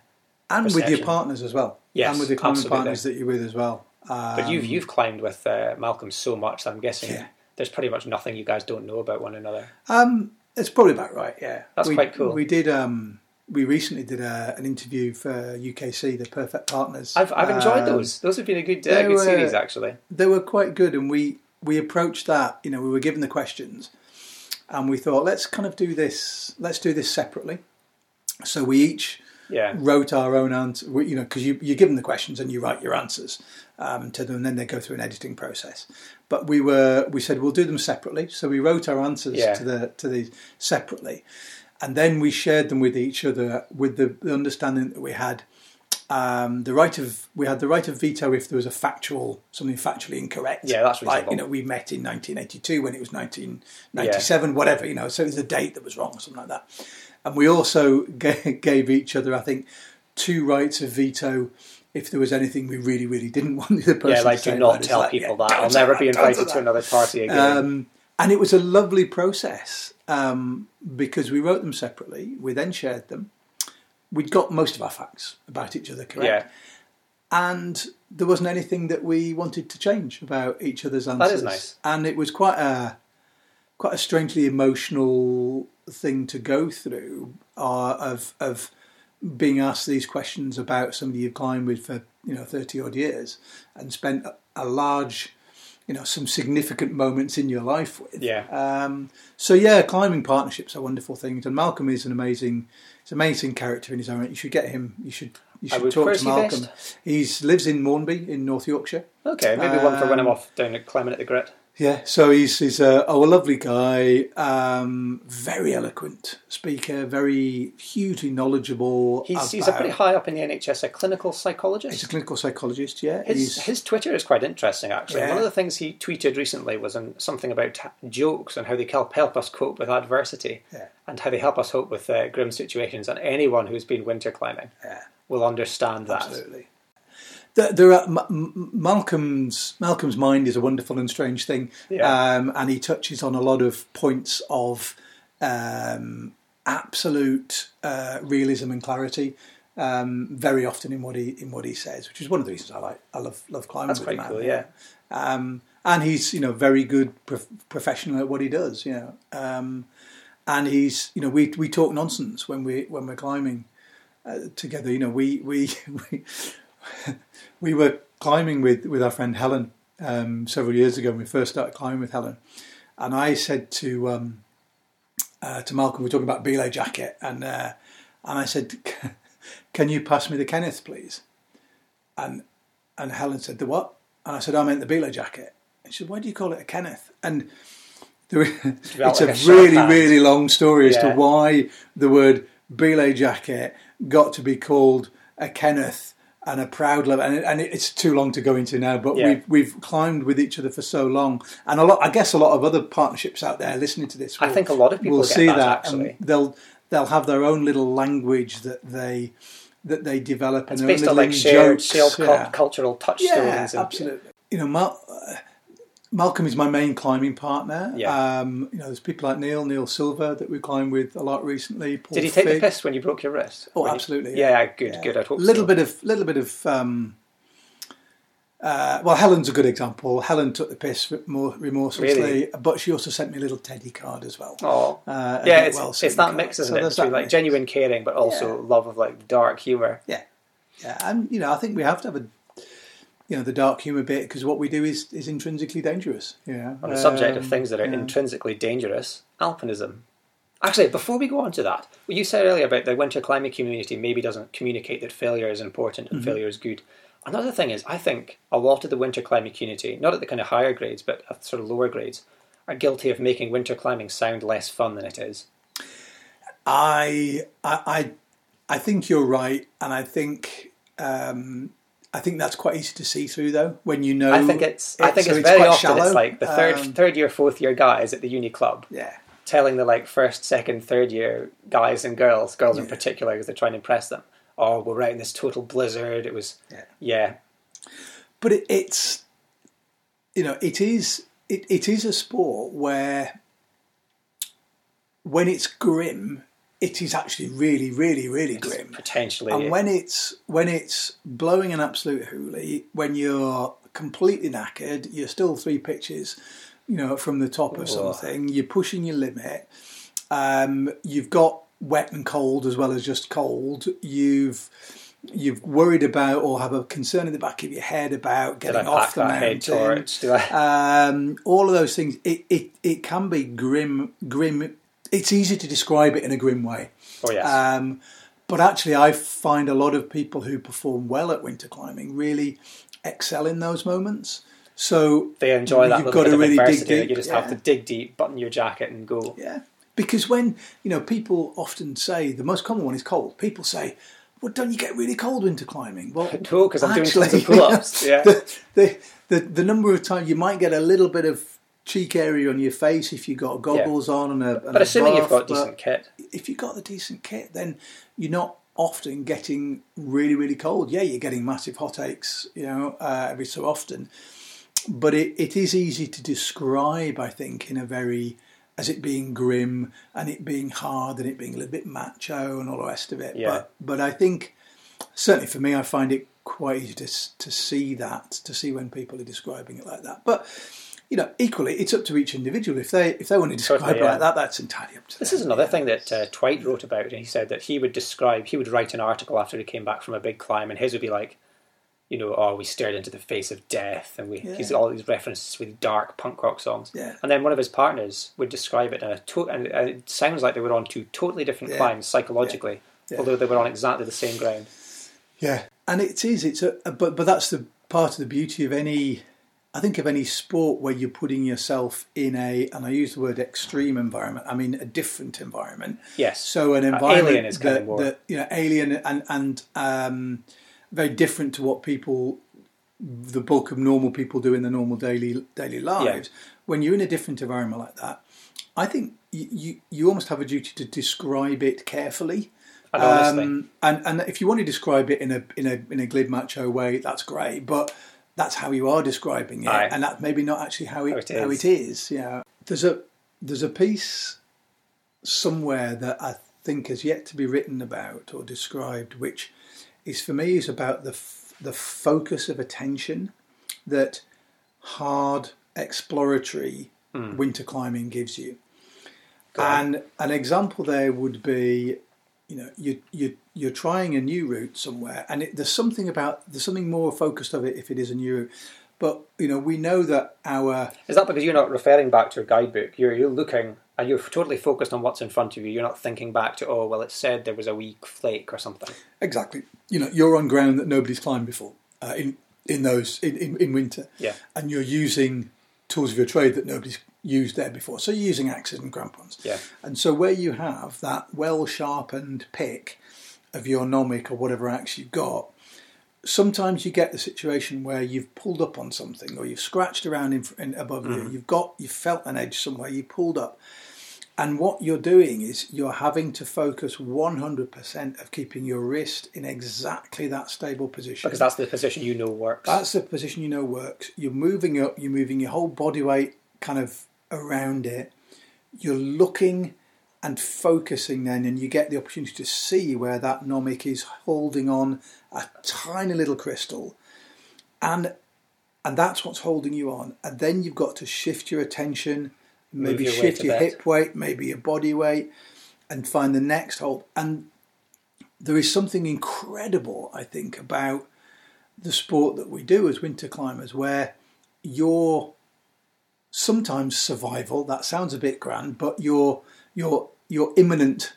and with your partners as well, Yes, and with the climbing absolutely. partners that you're with as well. but you've Um, you've climbed with uh, Malcolm so much, I'm guessing Yeah. there's pretty much nothing you guys don't know about one another. Um, it's probably about right. Yeah, That's we, quite cool. We did. Um, we recently did a, an interview for UKC, the Perfect Partners. I've I've enjoyed Um, those. Those have been a good uh, good were- series actually. They were quite good, and we we approached that. You know, we were given the questions, and we thought, let's kind of do this. Let's do this separately. So we each Yeah. wrote our own answer. You know, because you you're given the questions and you write your answers um, to them, and then they go through an editing process. But we were we said we'll do them separately. So we wrote our answers Yeah. to the to these separately, and then we shared them with each other with the, the understanding that we had. Um, the right of we had the right of veto if there was a factual something factually incorrect. Yeah, that's like you know we met in 1982 when it was 1997, whatever you know. So it was a date that was wrong or something like that. And we also ga- gave each other, I think, two rights of veto if there was anything we really, really didn't want the person Yeah, like to do not tell like, people yeah, that. I'll never that, be invited to another party again. Um, and it was a lovely process um, because we wrote them separately. We then shared them. We'd got most of our facts about each other correct. yeah. And there wasn't anything that we wanted to change about each other's answers. That is nice. And it was quite a quite a strangely emotional thing to go through uh, of of being asked these questions about somebody you've climbed with for you know thirty odd years and spent a, a large you know some significant moments in your life with. Yeah. Um, so yeah, climbing partnerships are wonderful things, and Malcolm is an amazing, he's an amazing character in his own right. You should get him. You should you should talk to he Malcolm. He's lives in Mornby in North Yorkshire. Okay, maybe one for when I'm Um, off down at climbing at the grit. Yeah, so he's he's a, oh, a lovely guy, um, very eloquent speaker, very hugely knowledgeable. He's, he's a pretty high up in the NHS, a clinical psychologist. He's a clinical psychologist. Yeah, His, his Twitter is quite interesting, actually. Yeah. One of the things he tweeted recently was on something about jokes and how they help, help us cope with adversity Yeah. and how they help us cope with uh, grim situations. And anyone who's been winter climbing Yeah. will understand that. Absolutely. There, there are, M- M- Malcolm's Malcolm's mind is a wonderful and strange thing, Yeah. um, and he touches on a lot of points of um, absolute uh, realism and clarity. Um, very often in what he in what he says, which is one of the reasons I like I love love climbing. That's quite cool, yeah. Um, and he's you know very good prof- professional at what he does. You know, um, and he's you know we we talk nonsense when we when we're climbing uh, together. You know, we we we, we were climbing with with our friend Helen um, several years ago when we first started climbing with Helen, and I said to um, uh, to Malcolm, we were talking about belay jacket, and uh, and I said, "Can you pass me the Kenneth, please?" And and Helen said, "The what?" And I said, "I meant the belay jacket." And she said, "Why do you call it a Kenneth?" And there, it's like a a really, hand. really long story as to why the word belay jacket got to be called a Kenneth and a proud love, and, it, and it's too long to go into now. But Yeah. we've we've climbed with each other for so long, and a lot. I guess a lot of other partnerships out there listening to this. I think a lot of people will see that, that, actually. and they'll they'll have their own little language that they that they develop, It's and their based own on like shared, jokes. shared yeah. cultural touchstones. Yeah, and, absolutely. You know, Mal- uh, Malcolm is my main climbing partner. Yeah. Um, you know, there's people like Neil, Neil Silver, that we climbed with a lot recently. Paul Did he take the piss when you broke your wrist? Oh, When you- absolutely. Yeah, good, Yeah. good. I'd hope A little so. bit of, little bit of. Um, uh, well, Helen's a good example. Helen took the piss remor- remorselessly, Really? but she also sent me a little teddy card as well. Oh, Uh, yeah, it's, well it's that card. mix, isn't So it? there's Between that like mix. genuine caring, but also Yeah. love of like dark humor. Yeah, yeah, and you know, I think we have to have a, you know, the dark humour bit because what we do is is intrinsically dangerous. Yeah. On the subject of Um, things that are yeah. intrinsically dangerous, alpinism. Actually, before we go on to that, what you said earlier about the winter climbing community maybe doesn't communicate that failure is important and Mm-hmm. failure is good. Another thing is, I think a lot of the winter climbing community, not at the kind of higher grades, but at sort of lower grades, are guilty of making winter climbing sound less fun than it is. I, I, I, I think you're right, and I think. Um, I think that's quite easy to see through, though. When you know, I think it's, I think so it's, very quite often shallow. it's like the third, Um, third year, fourth year guys at the uni club yeah, telling the like first, second, third year guys and girls, girls in particular, because they're trying to impress them. Oh, we're out in this total blizzard. It was, Yeah. yeah, but it, it's, you know, it is, it, it is a sport where, when it's grim, it is actually really, really, really grim. potentially. And when it's when it's blowing an absolute hoolie, when you're completely knackered, you're still three pitches, you know, from the top of something. You're pushing your limit. Um, you've got wet and cold as well as just cold. You've you've worried about or have a concern in the back of your head about getting off the mountain. Do I? Um, all of those things. It, it it can be grim. Grim. It's easy to describe it in a grim way. Oh yes. Um, but actually, I find a lot of people who perform well at winter climbing really excel in those moments. So they enjoy that you've got to really dig deep. You just Yeah. have to dig deep, button your jacket, and go. Yeah, because when you know people often say the most common one is cold. People say, "Well, don't you get really cold winter climbing?" Well, No, because I'm doing actually, of pull-ups. Yeah. the, the the the number of times you might get a little bit of cheek area on your face if you've got goggles on and a. And But a assuming you've got decent kit, if you've got the decent kit, then you're not often getting really really cold. Yeah, you're getting massive hot aches, you know, uh, every so often. But it, it is easy to describe, I think, in a very as it being grim and it being hard and it being a little bit macho and all the rest of it. Yeah. But but I think certainly for me, I find it quite easy to to see that to see when people are describing it like that. But you know, equally, it's up to each individual. If they if they want to describe Totally, it yeah. like that, that's entirely up to them. This them. is another thing that uh, Twight wrote about. And he said that he would describe, he would write an article after he came back from a big climb, and his would be like, you know, oh, we stared into the face of death, and we he's Yeah. all these references with dark punk rock songs. Yeah. And then one of his partners would describe it in a to- and and it sounds like they were on two totally different Yeah. climbs psychologically, Yeah. although they were on exactly the same ground. Yeah, and it is. It's a but but that's the part of the beauty of any. I think of any sport where you're putting yourself in a, and I use the word extreme environment. I mean a different environment. Yes. So an Uh, environment alien is that, that you know alien and and um, very different to what people, the bulk of normal people do in their normal daily daily lives. When you're in a different environment like that, I think you you, you almost have a duty to describe it carefully. And. Um, and and if you want to describe it in a in a in a glib macho way, that's great. But that's how you are describing it, Aye. and that's maybe not actually how it How it how is. it is. Yeah, there's a there's a piece somewhere that I think has yet to be written about or described, which is for me is about the f- the focus of attention that hard exploratory Hmm. winter climbing gives you. Go on. And an example there would be, you know, you you you're trying a new route somewhere, and it, there's something about there's something more focused of it if it is a new route. But you know, we know that our Is that because you're not referring back to a guidebook? You're you're looking and you're totally focused on what's in front of you. You're not thinking back to oh well, it said there was a weak flake or something. exactly, you know, you're on ground that nobody's climbed before uh, in in those in, in, in winter, Yeah. and you're using tools of your trade that nobody's used there before. So you're using axes and crampons. Yeah. And so where you have that well sharpened pick of your nomic or whatever axe you've got, sometimes you get the situation where you've pulled up on something or you've scratched around in, in above you. Mm-hmm. You've got you've felt an edge somewhere. You pulled up, and what you're doing is you're having to focus 100% of keeping your wrist in exactly that stable position. Because that's the position you know works. That's the position you know works. You're moving up, you're moving your whole body weight kind of around it. You're looking and focusing then, and you get the opportunity to see where that nomic is holding on a tiny little crystal. And and that's what's holding you on. And then you've got to shift your attention, maybe your shift your bit. hip weight, maybe your body weight, and find the next hold. And there is something incredible, I think, about the sport that we do as winter climbers, where your sometimes survival that sounds a bit grand, but your your your imminent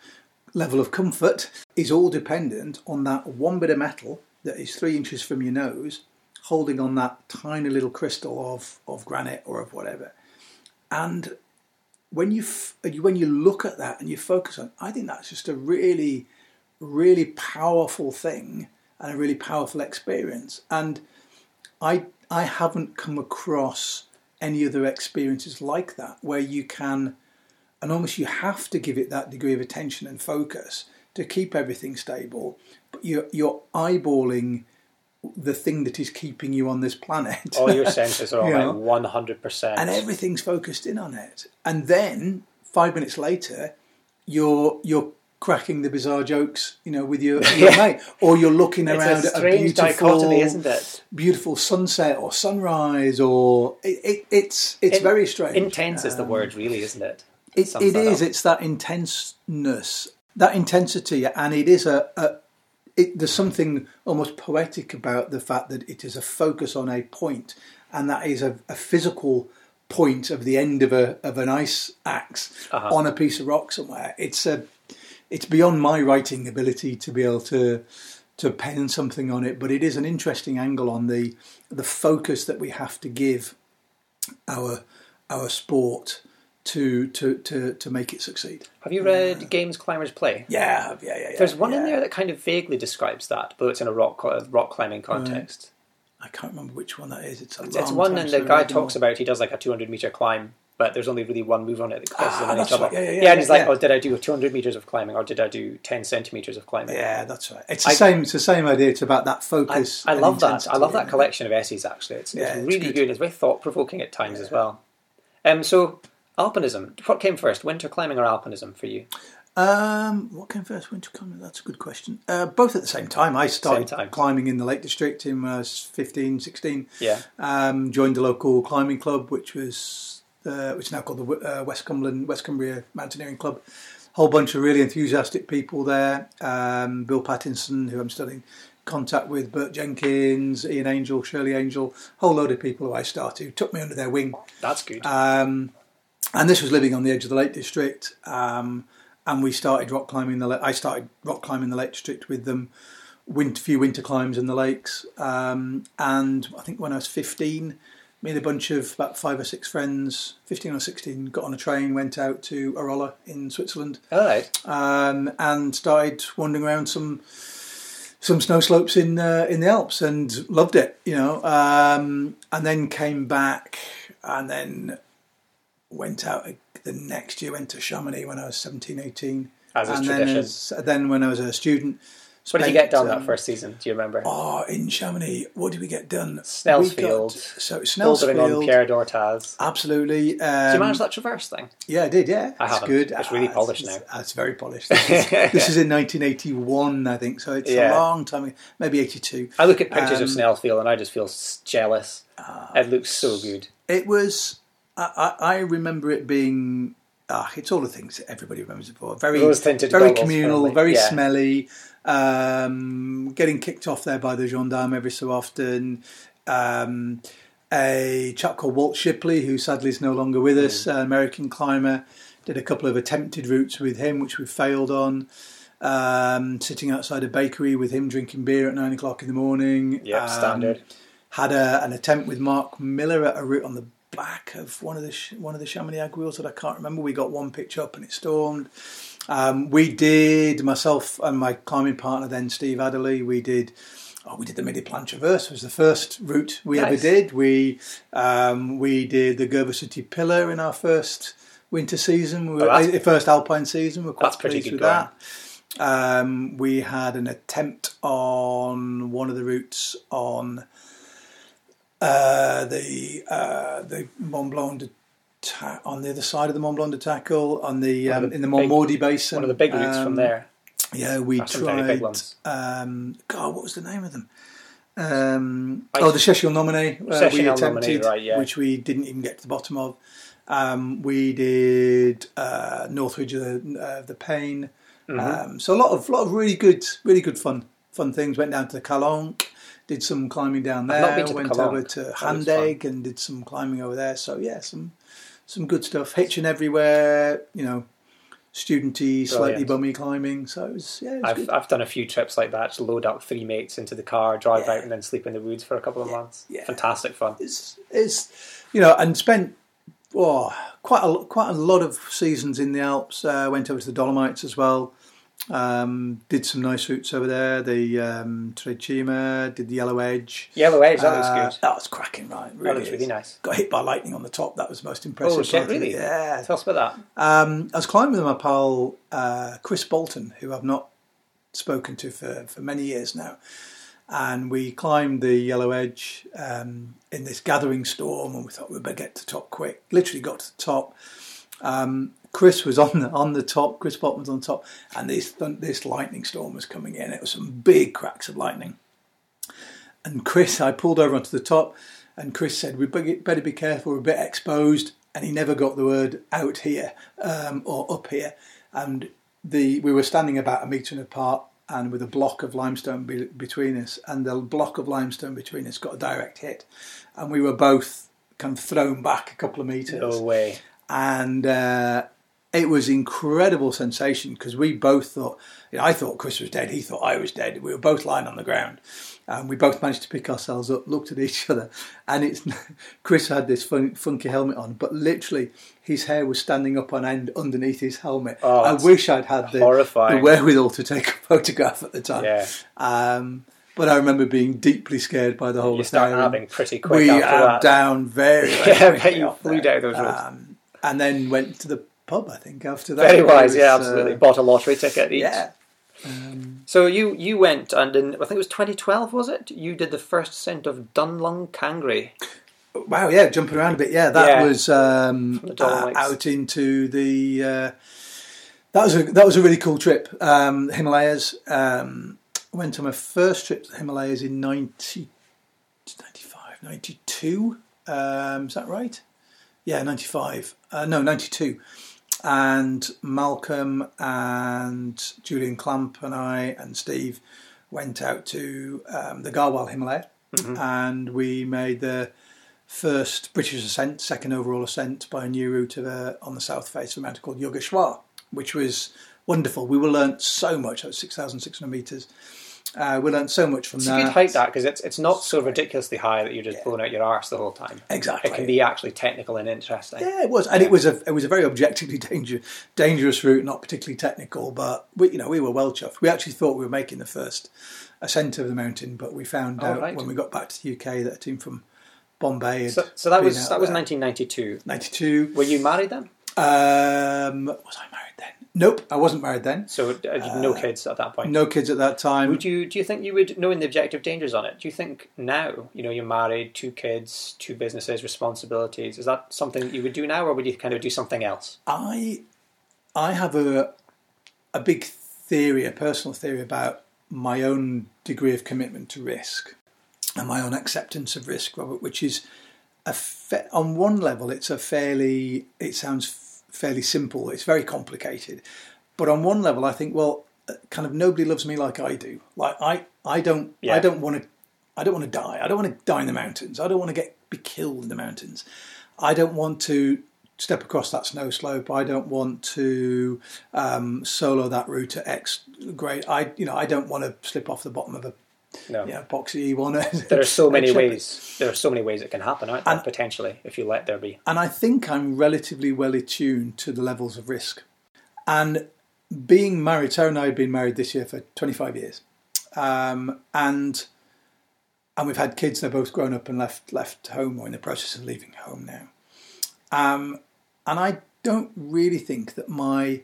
level of comfort is all dependent on that one bit of metal that is three inches from your nose, holding on that tiny little crystal of of granite or of whatever, and when you f- when you look at that and you focus on, I think that's just a really really powerful thing and a really powerful experience. And I I haven't come across any other experiences like that where you can and almost you have to give it that degree of attention and focus to keep everything stable. But you're you're eyeballing the thing that is keeping you on this planet. All your senses are on You like know? one hundred percent. and everything's focused in on it. And then five minutes later, you're you're cracking the bizarre jokes, you know, with your, your mate, or you're looking around a at a beautiful, dichotomy, isn't it? beautiful sunset or sunrise, or it, it, it's it's In- very strange. Intense is the word, really, isn't it? It, it is. up. It's that intenseness. that intensity, and it is a, a it, there's something almost poetic about the fact that it is a focus on a point, and that is a, a physical point of the end of a of an ice ax Uh-huh. on a piece of rock somewhere. It's a it's beyond my writing ability to be able to to pen something on it, but it is an interesting angle on the the focus that we have to give our our sport to to to to make it succeed. Have you read uh, Games Climbers Play? Yeah, yeah, yeah. yeah There's one in there that kind of vaguely describes that, but it's in a rock rock climbing uh, context. I can't remember which one that is. It's a It's long one, and the guy talks about he does like a 200 meter climb, but there's only really one move on it that causes Ah, him any that's trouble. right. Yeah, yeah, yeah, and he's yeah, like, yeah. "Oh, did I do 200 meters of climbing, or did I do 10 centimeters of climbing?" Yeah, that's right. It's the I- same. It's the same idea. It's about that focus. I and love that. I love that collection of essays. Actually, it's, it's it's really good. good. It's very thought provoking at times as well. Um, so alpinism. What came first, winter climbing or alpinism for you? Um, what came first? Winter climbing? That's a good question. Uh, both at the same time. I started time. climbing in the Lake District in when I was 15, 16. Yeah. Um, joined the local climbing club, which was uh, which is now called the uh, West Cumberland West Cumbria Mountaineering Club. Whole bunch of really enthusiastic people there. Um, Bill Pattinson, who I'm still in contact with, Bert Jenkins, Ian Angel, Shirley Angel, whole load of people who I started who took me under their wing. That's good. Um, and this was living on the edge of the Lake District. Um, and we started rock climbing the. I started rock climbing the Lake District with them. Winter, few winter climbs in the lakes. Um, and I think when I was fifteen, me and a bunch of about five or six friends, fifteen or sixteen, got on a train, went out to Arolla in Switzerland, All right. um, and started wandering around some some snow slopes in uh, in the Alps and loved it, you know. Um, and then came back and then went out the next year. Went to Chamonix when I was 17, 18. As and tradition. then, as, then when I was a student, What did you get done um, that first season? Do you remember? Oh, in Chamonix, what did we get done? Snell's Field. So Bouldering on Pierre d'Orthaz. Absolutely. Did Um, you manage that traverse thing? Yeah, I did. Yeah, I it's haven't. good. It's really Ah, polished it's, now. It's very polished. This is, this is in 1981, I think. So it's Yeah. a long time, ago. maybe 82. I look at pictures of Um, Snellfield and I just feel jealous. Ah. it looks so good. It was. I, I, I remember it being. Ah, it's all the things that everybody remembers it for. Very, very communal, very Yeah. smelly. Um, getting kicked off there by the gendarme every so often. Um, a chap called Walt Shipley, who sadly is no longer with us, an American climber, did a couple of attempted routes with him, which we failed on. Um, sitting outside a bakery with him drinking beer at nine o'clock in the morning. Yep, Um, standard. had a, an attempt with Mark Miller at a route on the back of one of the one of the Chamonix wheels that I can't remember. We got one pitch up and it stormed. Um, we did myself and my climbing partner then Steve Adderley. We did. Oh, we did the Midi Plan Traverse. Was the first route we ever did. We um, we did the Gervasutti Pillar in our first winter season. We Oh, were, uh, first alpine season. We're quite pleased with going. that. Um, we had an attempt on one of the routes on uh, the uh, the Mont Blanc de Ta- on the other side of the Mont Blanc du Tacul on the, um, the in the Montmordy Basin. One of the big routes Um, from there. Yeah, we That's tried. Um, God, what was the name of them? Um, oh, the Cecchinel-Nominé. Uh, we attempted, right, yeah. which we didn't even get to the bottom of. Um, we did uh, Northridge of the, uh, the Peigne. Mm-hmm. Um, so a lot of lot of really good, really good fun fun things. Went down to the Calanque, did some climbing down there. to the went over to Handegg and did some climbing over there. So yeah, some some good stuff. Hitching everywhere, you know, studenty, slightly Brilliant. bummy climbing. So it was yeah, it was I've, good. I've done a few trips like that. Just load up three mates into the car, drive Yeah. out, and then sleep in the woods for a couple of months. Yeah. Fantastic fun. it's it's you know and spent oh, quite a quite a lot of seasons in the Alps. Uh, went over to the Dolomites as well. Um, did some nice routes over there. The um, Tre Cime, did the Yellow Edge. Yellow Edge, that looks Uh, good. That was cracking, right? Really That looks really nice. Got hit by lightning on the top. That was the most impressive. Oh shit, part of it. really? Yeah. Tell us about that. Um, I was climbing with my pal uh, Chris Bolton, who I've not spoken to for, for many years now. And we climbed the Yellow Edge um, in this gathering storm, and we thought we'd better get to the top quick. Literally got to the top. Um, Chris was on the on the top. Chris Bolton was on top, and this this lightning storm was coming in. It was some big cracks of lightning. And Chris, I pulled over onto the top, and Chris said, "We better be careful. We're a bit exposed." And he never got the word out here um, or up here. And the we were standing about a metre apart and with a block of limestone be, between us, and the block of limestone between us got a direct hit, and we were both kind of thrown back a couple of metres. No way. And uh, it was incredible sensation because we both thought, you know, I thought Chris was dead, he thought I was dead. We were both lying on the ground. And we both managed to pick ourselves up, looked at each other, and it's Chris had this fun, funky helmet on, but literally his hair was standing up on end underneath his helmet. Oh, I wish I'd had the, the wherewithal to take a photograph at the time. Yeah. Um, but I remember being deeply scared by the whole You start pretty quick we after down very, very Yeah, you flew down those roads. Um, and then went to the pub. I think after that. Very wise, was, yeah, uh, absolutely. Bought a lottery ticket each. yeah. So you you went and in I think it was 2012 was it? You did the first ascent of Dunlung Kangri. Wow. Yeah. Jumping around a bit. Yeah. That Yeah. was um, uh, out into the. Uh, that was a that was a really cool trip. Um, Himalayas. Um, went on my first trip to the Himalayas in 90, 95, 92. Um, is that right? Yeah, 95. Uh, no, 92. And Malcolm and Julian Clamp and I and Steve went out to um, the Garhwal Himalaya and we made the first British ascent, second overall ascent by a new route of a, on the south face of a mountain called Yogeshwar, which was wonderful. We were learnt so much, that was 6,600 metres. Uh, we learned so much from It's a that. good height that because it's it's not so ridiculously high that you're just blowing out your arse the whole time. Exactly. It can be actually technical and interesting. Yeah, it was, and it was a it was a very objectively danger, dangerous route, not particularly technical, but we you know we were well chuffed. We actually thought we were making the first ascent of the mountain, but we found Oh, out right. when we got back to the UK that a team from Bombay So, so that was that was 1992. ninety two. Were you married then? Um, was I married then? Nope, I wasn't married then. So uh, no kids at that point. No kids at that time. Would you do you think you would knowing the objective dangers on it? Do you think now you know you're married, two kids, two businesses, responsibilities? Is that something that you would do now, or would you kind of do something else? I I have a a big theory, a personal theory about my own degree of commitment to risk and my own acceptance of risk, Robert, which is a fa- on one level it's a fairly it sounds fairly simple. It's very complicated, but on one level I think well, uh, kind of nobody loves me like I do. Like I I don't Yeah. I don't want to I don't want to die. I don't want to die in the mountains. I don't want to get be killed in the mountains. I don't want to step across that snow slope. I don't want to um, solo that route at X grade. I you know I don't want to slip off the bottom of a No. know, boxy E1. There are so many ways. There are so many ways it can happen, aren't there? And- potentially, if you let there be. And I think I'm relatively well attuned to the levels of risk. And being married, Sarah and I have been married this year for 25 years. Um, and and we've had kids, they're both grown up and left left home or in the process of leaving home now. Um, and I don't really think that my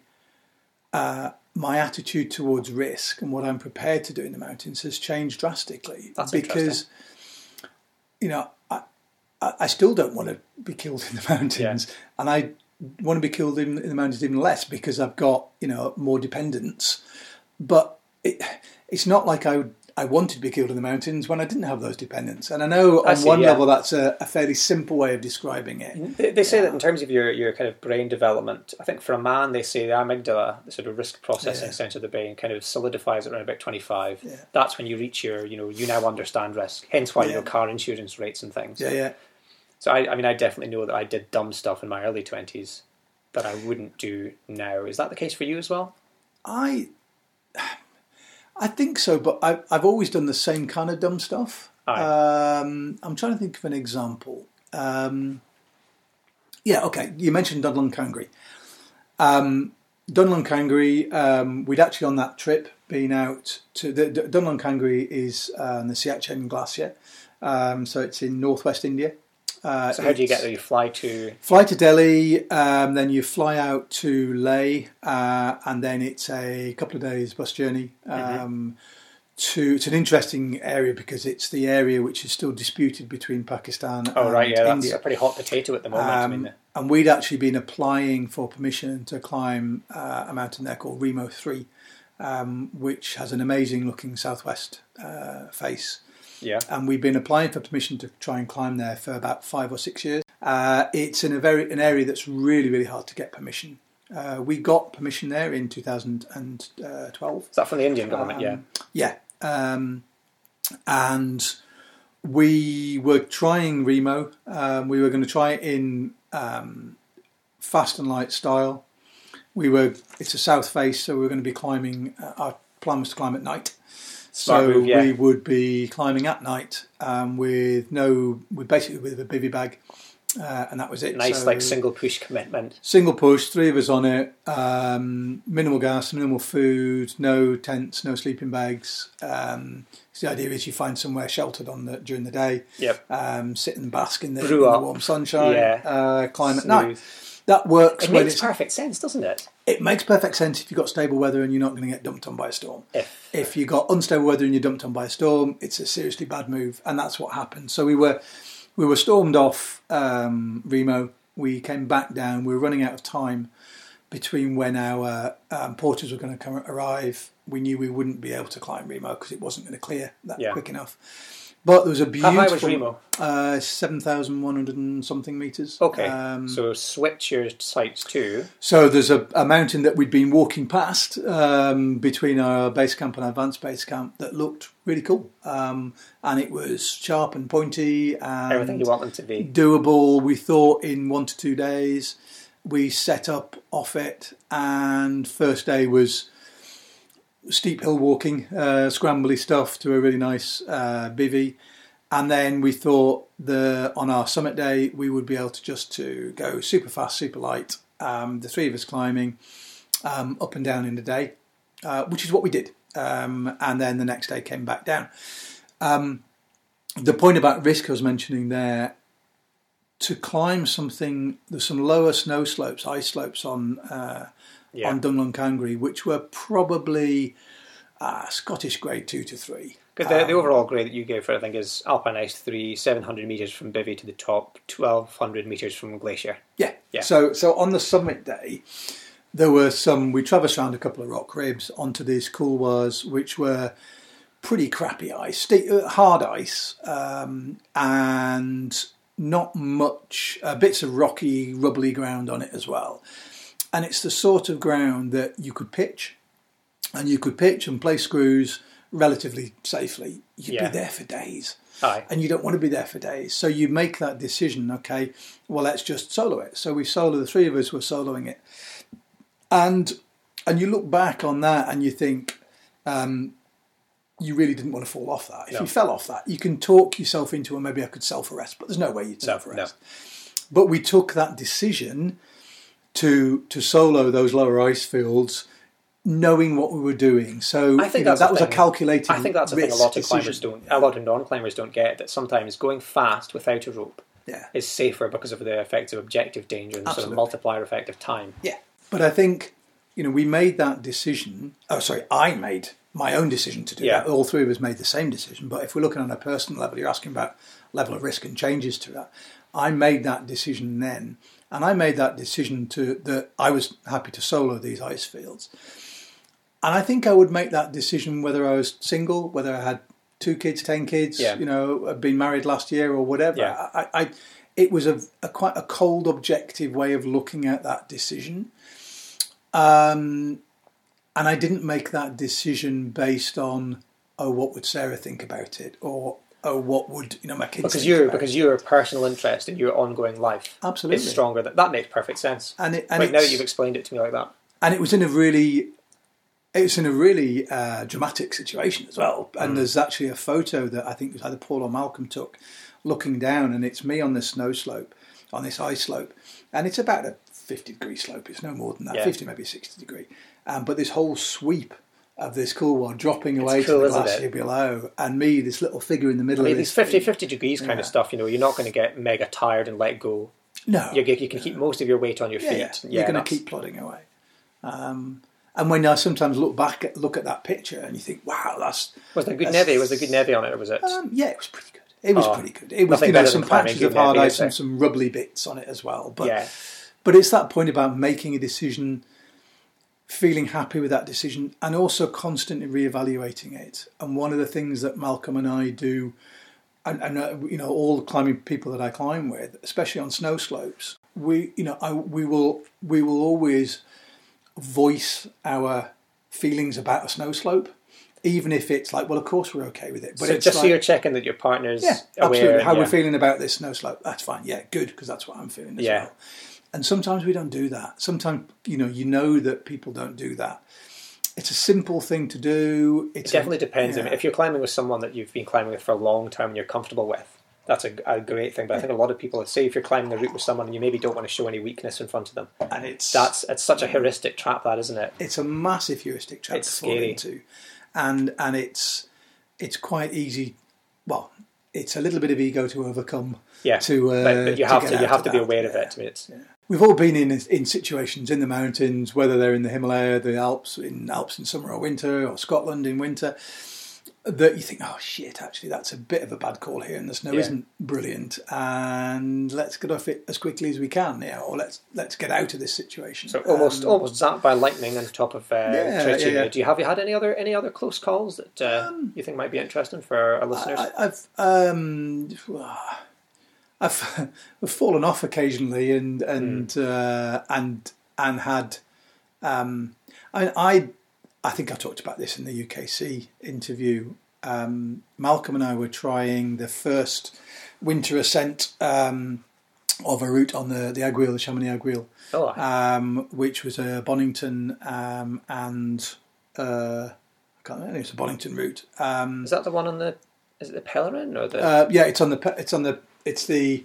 uh, my attitude towards risk and what I'm prepared to do in the mountains has changed drastically. That's because you know I, I still don't want to be killed in the mountains, and I want to be killed in, in the mountains even less because I've got you know more dependents. But it, it's not like I would, I wanted to be killed in the mountains when I didn't have those dependents. And I know I on see, one yeah. level that's a, a fairly simple way of describing it. They, they say that in terms of your, your kind of brain development, I think for a man, they say the amygdala, the sort of risk processing Yeah. centre of the brain, kind of solidifies around about 25. Yeah. That's when you reach your, you know, you now understand risk. Hence why, you Yeah. know, car insurance rates and things. Yeah, yeah. So I, I mean, I definitely know that I did dumb stuff in my early 20s that I wouldn't do now. Is that the case for you as well? I I think so, but I, I've always done the same kind of dumb stuff. Um, I'm trying to think of an example. Um, yeah, okay. You mentioned Dunlun Kangri. Um, Dunlun Kangri, um, we'd actually on that trip been out to the, the Dunlun Kangri is uh, the Siachen Glacier, um, so it's in northwest India. Uh, So how do you get there? You fly to. Fly to Delhi, um, then you fly out to Leh, uh, and then it's a couple of days bus journey. Um, to it's an interesting area because it's the area which is still disputed between Pakistan Oh, and right, yeah, that's a pretty hot potato at the moment. I mean, Um, and we'd actually been applying for permission to climb uh, a mountain there called Rimo 3, um, which has an amazing looking southwest uh, face yeah. and we've been applying for permission to try and climb there for about five or six years. Uh, it's in a very an area that's really really hard to get permission. Uh, we got permission there in 2012. Is that from the Indian government? Um, yeah. Yeah. Um, and we were trying Rimo. Um, we were going to try it in um, fast and light style. We were. It's a south face, so we were going to be climbing. Uh, our plan was to climb at night. Smart so move, yeah. we would be climbing at night um, with no, with basically with a bivy bag, uh, and that was it. Nice, So- like single push commitment. Single push, three of us on it. Um, minimal gas, minimal food, no tents, no sleeping bags. Um, the idea is you find somewhere sheltered on the during the day, Yep. um, sit and bask in the, in the warm sunshine, Yeah. uh, climb at night. That works It when makes it's, perfect sense, doesn't it? it makes perfect sense if you've got stable weather and you're not going to get dumped on by a storm. If If you got unstable weather and you're dumped on by a storm, it's a seriously bad move, and that's what happened. So we were we were stormed off um, Rimo. We came back down. We were running out of time between when our um, porters were going to come arrive. We knew we wouldn't be able to climb Rimo because it wasn't going to clear that Yeah. quick enough. But there was a how beautiful high was Rimo? uh, seven thousand one hundred and something meters. Okay, Um, so switch your sights to so there's a, a mountain that we'd been walking past um, between our base camp and our advanced base camp that looked really cool, um, and it was sharp and pointy and everything you want them to be. doable. We thought in one to two days. We set up off it, and first day was steep hill walking, uh, scrambly stuff to a really nice uh, bivvy. And then we thought the on our summit day we would be able to just to go super fast, super light. Um, the three of us climbing um, up and down in the day, uh, which is what we did. Um, and then the next day came back down. Um, the point about risk I was mentioning there to climb something. There's some lower snow slopes, ice slopes on uh, Yeah. on Dunlun Kangri, which were probably uh, Scottish grade two to three. Because the, Um, the overall grade that you gave for it, I think, is Alpine Ice 3, 700 metres from Bivy to the top, 1200 metres from Glacier. Yeah. Yeah. So so on the summit day, there were some. We traversed around a couple of rock ribs onto these couloirs, which were pretty crappy ice, uh, hard ice, um, and not much uh, bits of rocky, rubbly ground on it as well. And it's the sort of ground that you could pitch, and you could pitch and play screws relatively safely. You'd Yeah. be there for days Aye. and you don't want to be there for days. So you make that decision. Okay, well let's just solo it. So we solo. The three of us were soloing it, and and you look back on that and you think um, you really didn't want to fall off that. If No. you fell off that, you can talk yourself into, well, maybe I could self arrest, but there's no way you'd self arrest. But we took that decision to to solo those lower ice fields. Knowing what we were doing, so I think know, that was a thing. calculated. I think that's a thing a lot of decision. climbers don't, a lot of non-climbers don't get, that sometimes going fast without a rope Yeah, is safer because of the effects of objective danger and the sort of multiplier effect of time. Yeah. But I think, you know, we made that decision. Oh, sorry, I made my own decision to do Yeah. that. All three of us made the same decision. But if we're looking on a personal level, you're asking about level of risk and changes to that. I made that decision then. And I made that decision to that I was happy to solo these ice fields. And I think I would make that decision whether I was single, whether I had two kids, ten kids, Yeah. you know, had been married last year or whatever. Yeah. I, I, it was a, a quite a cold, objective way of looking at that decision. Um, and I didn't make that decision based on, oh, what would Sarah think about it, or oh, what would you know my kids Because your because your personal interest in your ongoing life Absolutely. is stronger. That that makes perfect sense. and it and Like now that you've explained it to me like that. and it was in a really it's in a really uh, dramatic situation as well. And there's actually a photo that I think was either Paul or Malcolm took, looking down, and it's me on this snow slope, on this ice slope, and it's about a 50 degree slope. It's no more than that, Yeah. 50 maybe 60 degree. Um, but this whole sweep of this cool one dropping away cool, to the glacier below, and me, this little figure in the middle I mean, of these this. 50, 50 degrees kind Yeah. of stuff, you know, you're not going to get mega tired and let go. No, You, you can keep most of your weight on your yeah, feet. yeah. You're going to keep plodding away. Um, and when I sometimes look back at look at that picture and you think, wow, that's Was there good neve? Was there good neve on it, or was it? Um, yeah, it was pretty good. It was Oh, pretty good. It was you know some patches of hard ice and some rubbly bits on it as well. But but it's that point about making a decision, feeling happy with that decision, and also constantly reevaluating it. And one of the things that Malcolm and I do, and, and uh, you know all the climbing people that I climb with, especially on snow slopes, we you know I, we will we will always voice our feelings about a snow slope, even if it's like, well, of course we're okay with it. But so just like, so you're checking that your partner's yeah, aware, absolutely how yeah. we're feeling about this snow slope. That's fine. Yeah, good because that's what I'm feeling as Yeah. well. And sometimes we don't do that. Sometimes you know you know that people don't do that. It's a simple thing to do. It It's a- definitely depends. I mean, if you're climbing with someone that you've been climbing with for a long time and you're comfortable with, that's a, a great thing. But I think a lot of people, say if you're climbing a route with someone and you maybe don't want to show any weakness in front of them, and it's that's it's such a heuristic trap, that isn't it? it's a massive heuristic trap It's to fall scary. into, and and it's it's quite easy. Well, it's a little bit of ego to overcome. Yeah, To, uh, but, but you have to you have to be that, aware of yeah. it. I mean, it's We've all been in in situations in the mountains, whether they're in the Himalaya, the Alps, in Alps in summer or winter, or Scotland in winter, that you think, oh shit, actually that's a bit of a bad call here, and the snow Yeah. isn't brilliant, and let's get off it as quickly as we can, yeah, or let's let's get out of this situation. so almost Um, almost zapped by lightning on top of uh, Yeah, yeah. Do you have you had any other any other close calls that uh, you think might be interesting for our listeners? I, I've um, I've, I've fallen off occasionally and and uh, and and had um, I, I I think I talked about this in the UKC interview. Um, Malcolm and I were trying the first winter ascent um, of a route on the the Aiguille, the Chamonix Aiguille, oh, um, which was a Bonington um, and uh, I can't remember. It was a Bonington route. Um, is that the one on the? Is it the Pellerin or the? uh, yeah, it's on the. It's on the. It's the.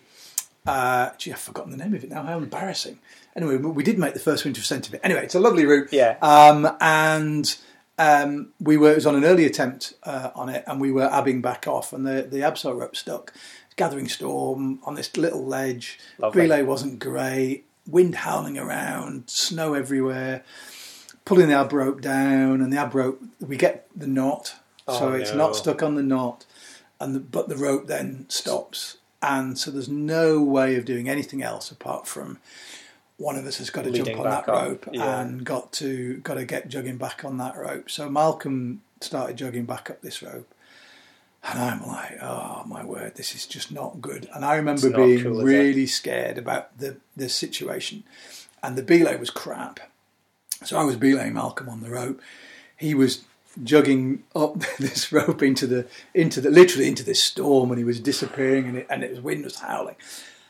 Uh, gee, I've forgotten the name of it now. How embarrassing. Anyway, we did make the first winter ascent of it. Anyway, it's a lovely route. Yeah. Um, and um, we were. It was on an early attempt uh, on it, and we were abbing back off, and the the abseil rope stuck. Gathering storm on this little ledge. Lovely. Relay wasn't great. Wind howling around. Snow everywhere. Pulling the ab rope down, and the ab rope. We get the knot, so Oh, it's no. not stuck on the knot and the, but the rope then stops, and so there's no way of doing anything else apart from one of us has got to Leading jump on that up, rope yeah. and got to got to get jogging back on that rope. So Malcolm started jogging back up this rope. And I'm like, oh my word, this is just not good. And I remember being cool, really scared about the the situation. And the belay was crap. So I was belaying Malcolm on the rope. He was jugging up this rope into the into the literally into this storm, and he was disappearing, and it, and it, was wind was howling.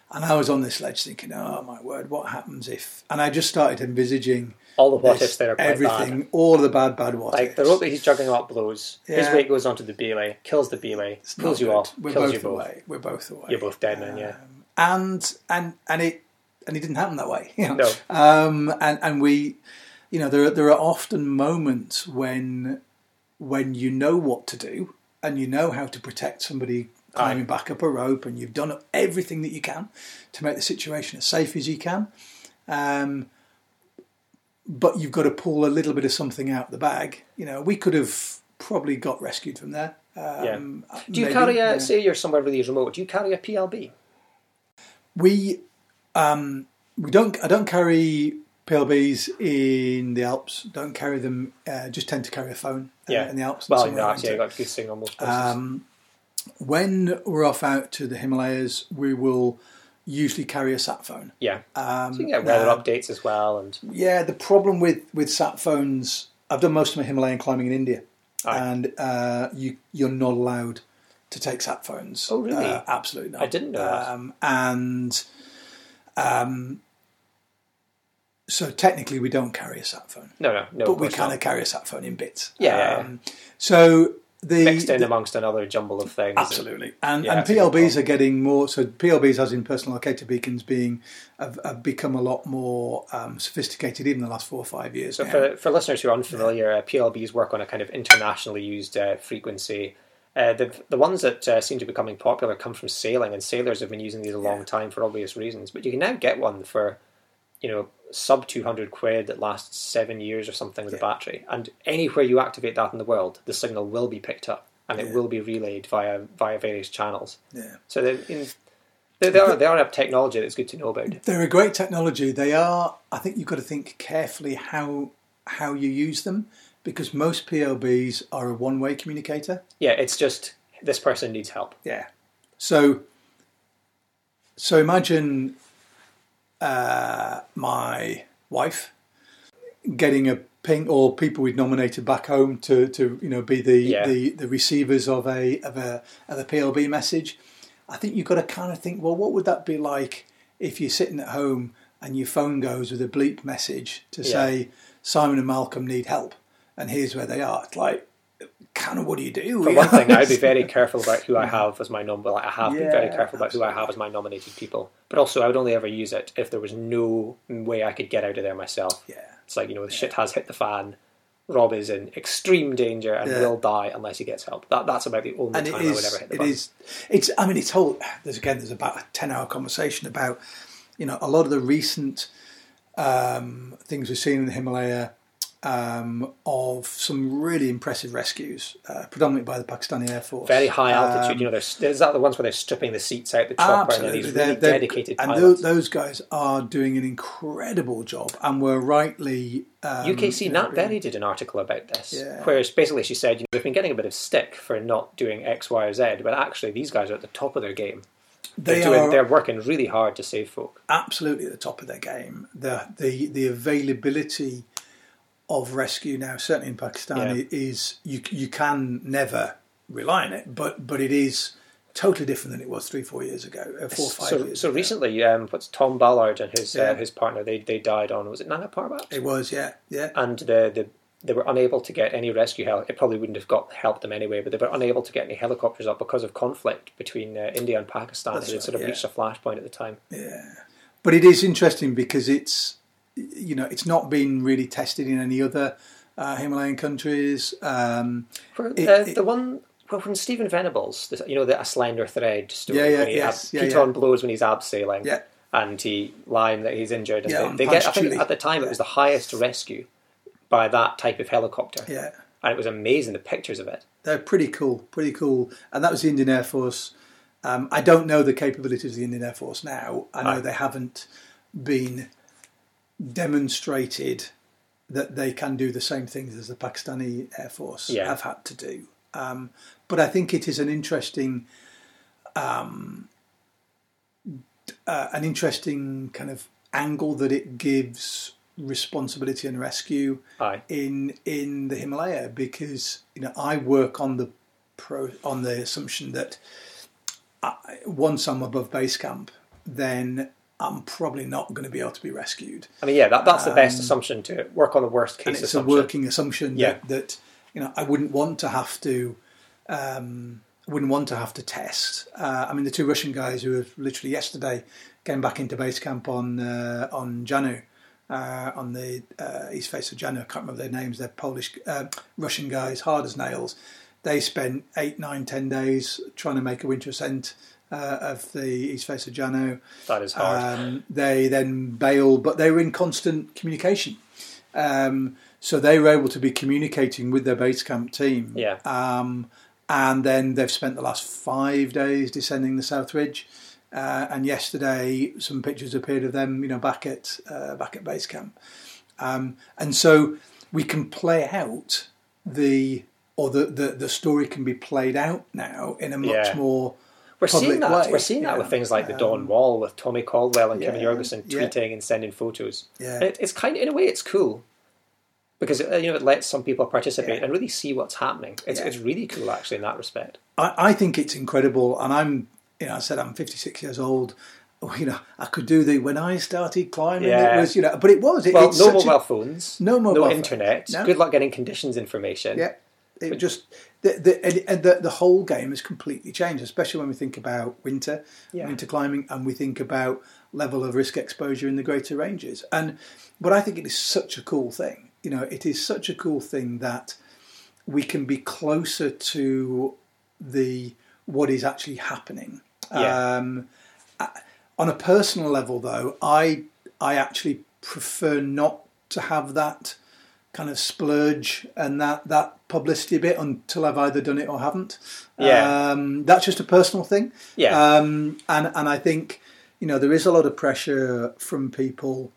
And I was on this ledge thinking, oh my word, what happens if? And I just started envisaging all the what this, ifs there are everything, bad. all of the bad, bad what Like the rope that he's juggling up blows. His weight goes onto the belay, kills the belay, It's pulls you off, We're kills both you both. away. We're both away. You're both dead men, yeah. Um, and and and it and it didn't happen that way. You know? No. Um, and and we, you know, there are, there are often moments when when you know what to do and you know how to protect somebody climbing back up a rope, and you've done everything that you can to make the situation as safe as you can. Um, but you've got to pull a little bit of something out the bag. You know, we could have probably got rescued from there. Um, Do you maybe, carry a, yeah. say you're somewhere really remote, do you carry a PLB? We um, we don't. I don't carry PLBs in the Alps. Don't carry them. Uh, just tend to carry a phone. Uh, Yeah. in the Alps. Well, somewhere no, around actually, I got good signal most places. Um, when we're off out to the Himalayas, we will usually carry a sat phone. yeah. Um, So you get weather now- updates as well, and Yeah, the problem with with sat phones, I've done most of my Himalayan climbing in India, Aye. and uh, you you're not allowed to take sat phones. Oh, really? Uh, absolutely not. I didn't know that. Um, and um, so technically, we don't carry a sat phone, no, no, no. but we kind of carry a sat phone in bits. Yeah, yeah, yeah. Um, So the mixed in the- amongst another jumble of things. Absolutely, and Yeah, and that's a good PLBs are getting more. So PLBs, as in personal locator beacons, being have, have become a lot more um, sophisticated even the last four or five years. So now. for, for listeners who are unfamiliar, uh, PLBs work on a kind of internationally used uh, frequency. Uh, the the ones that uh, seem to be becoming popular come from sailing, and sailors have been using these a long time for obvious reasons. But you can now get one for, you know, sub two hundred quid that lasts seven years or something with a battery. And anywhere you activate that in the world, the signal will be picked up and it will be relayed via via various channels. yeah. So they, in, they, they are they are a technology that's good to know about. They're a great technology. They are. I think you've got to think carefully how how you use them because most PLBs are a one way communicator. Yeah, it's just this person needs help. Yeah. So so imagine uh, my wife, getting a ping or people we'd nominated back home to, to you know be the, Yeah. the, the receivers of a of a of a PLB message. I think you've got to kind of think, well, what would that be like if you're sitting at home and your phone goes with a bleep message to Yeah. say Simon and Malcolm need help, and here's where they are. It's like, kind of, what do you do? For one thing, I'd be very careful about who I have as my number. Like I have been very Yeah, careful about who I have as my nominated people. But also, I would only ever use it if there was no way I could get out of there myself. yeah. It's like you know, the shit has hit the fan. Rob is in extreme danger and Yeah. will die unless he gets help. That that's about the only and time it I would ever hit the it button. is it's i mean it's whole there's again there's about a 10 hour conversation about you know a lot of the recent um, things we've seen in the himalaya um, of some really impressive rescues uh, predominantly by the pakistani air force very high altitude. Um, you know, there's is that the ones where they're stripping the seats out the chopper and then Absolutely, these They're- really they're- dedicated and pilots. those, those guys are doing an incredible job, and were rightly um, UKC Nat Berry did an article about this, Yeah. where basically she said, you know, they've been getting a bit of stick for not doing X, Y, or Z, but actually these guys are at the top of their game. They They're, doing, are they're working really hard to save folk. absolutely at the top of their game. The the the availability of rescue now, certainly in Pakistan, Yeah. is you you can never rely on it, but but it is totally different than it was three four years ago, uh, four five So, years. so ago. recently, um, what's Tom Ballard and his Yeah. uh, his partner, they they died on was it Nanga Parbat? it was yeah yeah and the, the they were unable to get any rescue help. It probably wouldn't have got helped them anyway, but they were unable to get any helicopters up because of conflict between uh, India and Pakistan. That's it had right, sort of yeah. reached a flashpoint at the time. yeah. But it is interesting because it's you know it's not been really tested in any other uh, Himalayan countries. Um, For, uh, it- the one well, from Stephen Venables, this, you know, the a slender thread story. Yeah, yeah, when he yes, ab- yeah, Piton yeah. blows when he's abseiling, Yeah. and he lying that he's injured. And Yeah, they, they get. I think at the time it was the highest rescue by that type of helicopter, yeah. and it was amazing the pictures of it. They're pretty cool, pretty cool. And that was the Indian Air Force. Um, I don't know the capabilities of the Indian Air Force now. I know they haven't been demonstrated that they can do the same things as the Pakistani Air Force Yeah. have had to do. Um, but I think it is an interesting, um, uh, an interesting kind of angle that it gives responsibility and rescue Aye. in in the Himalaya because you know I work on the pro on the assumption that I, once I'm above base camp, then I'm probably not going to be able to be rescued. I mean, yeah, that, that's the best assumption to work on the worst Um, And case it's a working assumption Yeah. that, that you know I wouldn't want to have to. Um, wouldn't want to have to test. Uh, I mean, the two Russian guys who were literally yesterday came back into base camp on uh, on Jannu, uh, on the uh, east face of Jannu. I can't remember their names. They're Polish, uh, Russian guys, hard as nails. They spent eight, nine, ten days trying to make a winter ascent uh, of the east face of Jannu. That is hard. Um, they then bailed, but they were in constant communication. Um, so they were able to be communicating with their base camp team. Yeah. Um, and then they've spent the last five days descending the South Ridge. Uh, and yesterday, some pictures appeared of them, you know, back at uh, back at base camp. Um, and so we can play out the or the, the the story can be played out now in a much Yeah. more We're seeing that. way, We're seeing that you with things like the Um, Dawn Wall with Tommy Caldwell and Kevin yeah, Jorgeson yeah. tweeting and sending photos. Yeah. It, it's kind of, in a way, it's cool because uh, you know it lets some people participate Yeah. and really see what's happening. It's Yeah. it's really cool actually in that respect. I, I think it's incredible, and I'm, you know, I said I'm 56 years old. You know, I could do the when I started climbing. Yeah. It was, you know, but it was. It, Well, it's no mobile a, phones, No mobile no internet. No. Good luck getting conditions information. yeah. It just the the, and, the the whole game has completely changed, especially when we think about winter, Yeah. winter climbing, and we think about level of risk exposure in the greater ranges. And but I think it is such a cool thing. You know, it is such a cool thing that we can be closer to the what is actually happening. Yeah. Um, on a personal level, though, I I actually prefer not to have that kind of splurge and that that publicity bit until I've either done it or haven't. Yeah. um, that's just a personal thing. Yeah. um, and and I think you know there is a lot of pressure from people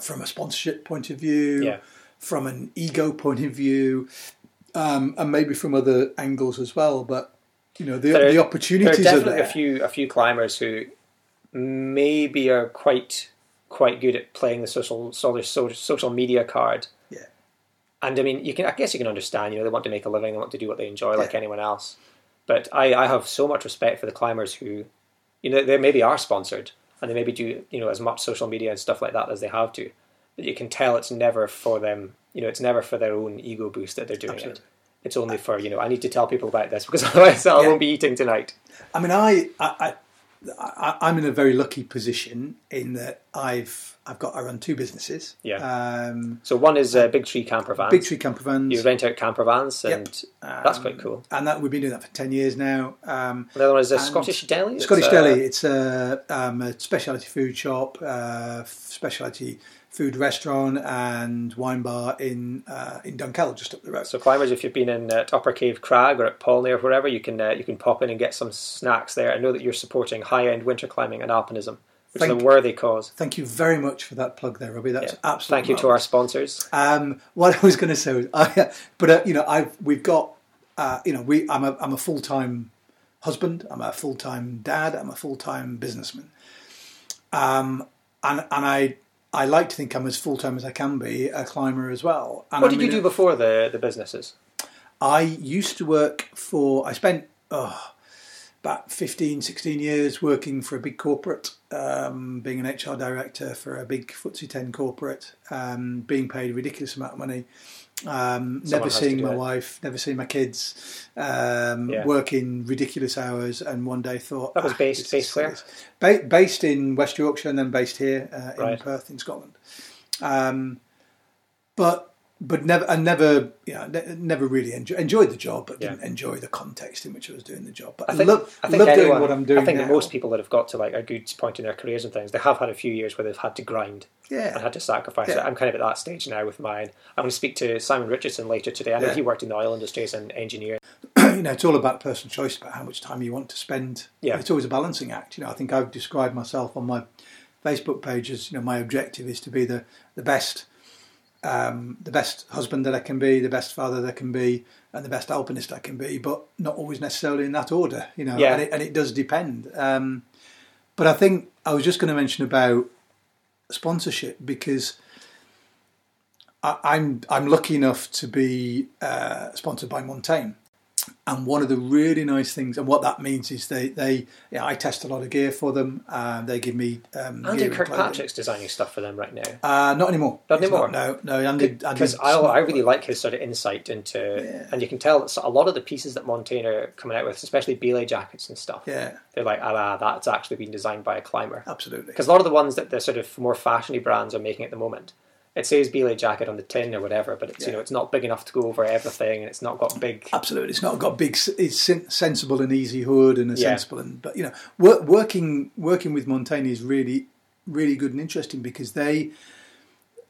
from a sponsorship point of view, Yeah. from an ego point of view, um, and maybe from other angles as well. But you know the There- the There are opportunities are there. a few a few climbers who maybe are quite quite good at playing the social social social media card. Yeah. And I mean, you can I guess you can understand. You know, they want to make a living, they want to do what they enjoy, like anyone else. But I, I have so much respect for the climbers who, you know, they maybe are sponsored and they maybe do you know as much social media and stuff like that as they have to. But you can tell it's never for them. You know, it's never for their own ego boost that they're doing Absolutely. it. It's only for you know. I need to tell people about this because otherwise I Yeah. won't be eating tonight. I mean, I, I, I, I'm in a very lucky position in that I've, I've got I run two businesses. Yeah. Um, So one is uh, Big Tree Camper Vans. Big Tree Camper Vans. You rent out camper vans, Yep. and that's quite Um, cool. And that we've been doing that for ten years now. Um, The other one is a Scottish Deli. Scottish uh, Deli. It's a, um, a specialty food shop, uh, specialty food restaurant, and wine bar in uh, in Dunkeld, just up the road. So climbers, if you've been in at Upper Cave Crag or at Polney or wherever, you can uh, you can pop in and get some snacks there. I know that you're supporting high end winter climbing and alpinism, which is a worthy cause. Thank you very much for that plug there, Robbie. That's Yeah. absolutely. Thank you to our sponsors. Um, what I was going to say was, I, but uh, you know, I've we've got, uh, you know, we I'm a I'm a full time husband. I'm a full time dad. I'm a full time businessman. Um, and and I I like to think I'm as full time as I can be a climber as well. And What I'm did you in a- do before the the businesses? I used to work for. I spent oh, about 15, 16 years working for a big corporate, um, being an HR director for a big FTSE 10 corporate, um, being paid a ridiculous amount of money. Um, never seeing my wife, never seeing my kids, um, Yeah. working ridiculous hours, and one day thought That was "Ah, based- this based where? Ba- based in West Yorkshire and then based here uh, in Right. Perth in Scotland. Um, but but never and never you know ne- never really enjoy, enjoyed the job, but didn't enjoy the context in which I was doing the job. But I I, love I think love anyone, doing what I'm doing. I think now. that most people that have got to like a good point in their careers and things, they have had a few years where they've had to grind yeah. and had to sacrifice Yeah. it. I'm kind of at that stage now with mine. I'm going to speak to Simon Richardson later today. I know Yeah. he worked in the oil industry as an engineer. you know it's all about personal choice about how much time you want to spend. Yeah. it's always a balancing act. You know, I think I've described myself on my Facebook page as you know my objective is to be the the best. Um, the best husband that I can be, the best father that I can be, and the best alpinist I can be, but not always necessarily in that order, you know. Yeah. And, it, and it does depend. Um, but I think I was just going to mention about sponsorship because I, I'm I'm lucky enough to be uh, sponsored by Montane, and one of the really nice things, and what that means is they they yeah, I test a lot of gear for them. Uh, they give me um, Andy and. Kirkpatrick's designing stuff for them right now. Uh, not anymore. Not He's anymore? no, no. Andy, Because I, I really like his sort of insight into, Yeah. and you can tell that a lot of the pieces that Montane are coming out with, especially belay jackets and stuff, Yeah, they're like, ah, that's actually been designed by a climber. absolutely. Because a lot of the ones that the sort of more fashiony brands are making at the moment, it says belay jacket on the tin or whatever, but it's you know it's not big enough to go over everything, and it's not got big. Absolutely, it's not got big. It's sensible and easy hood and a Yeah. sensible and but you know work, working working with Montane is really really good and interesting because they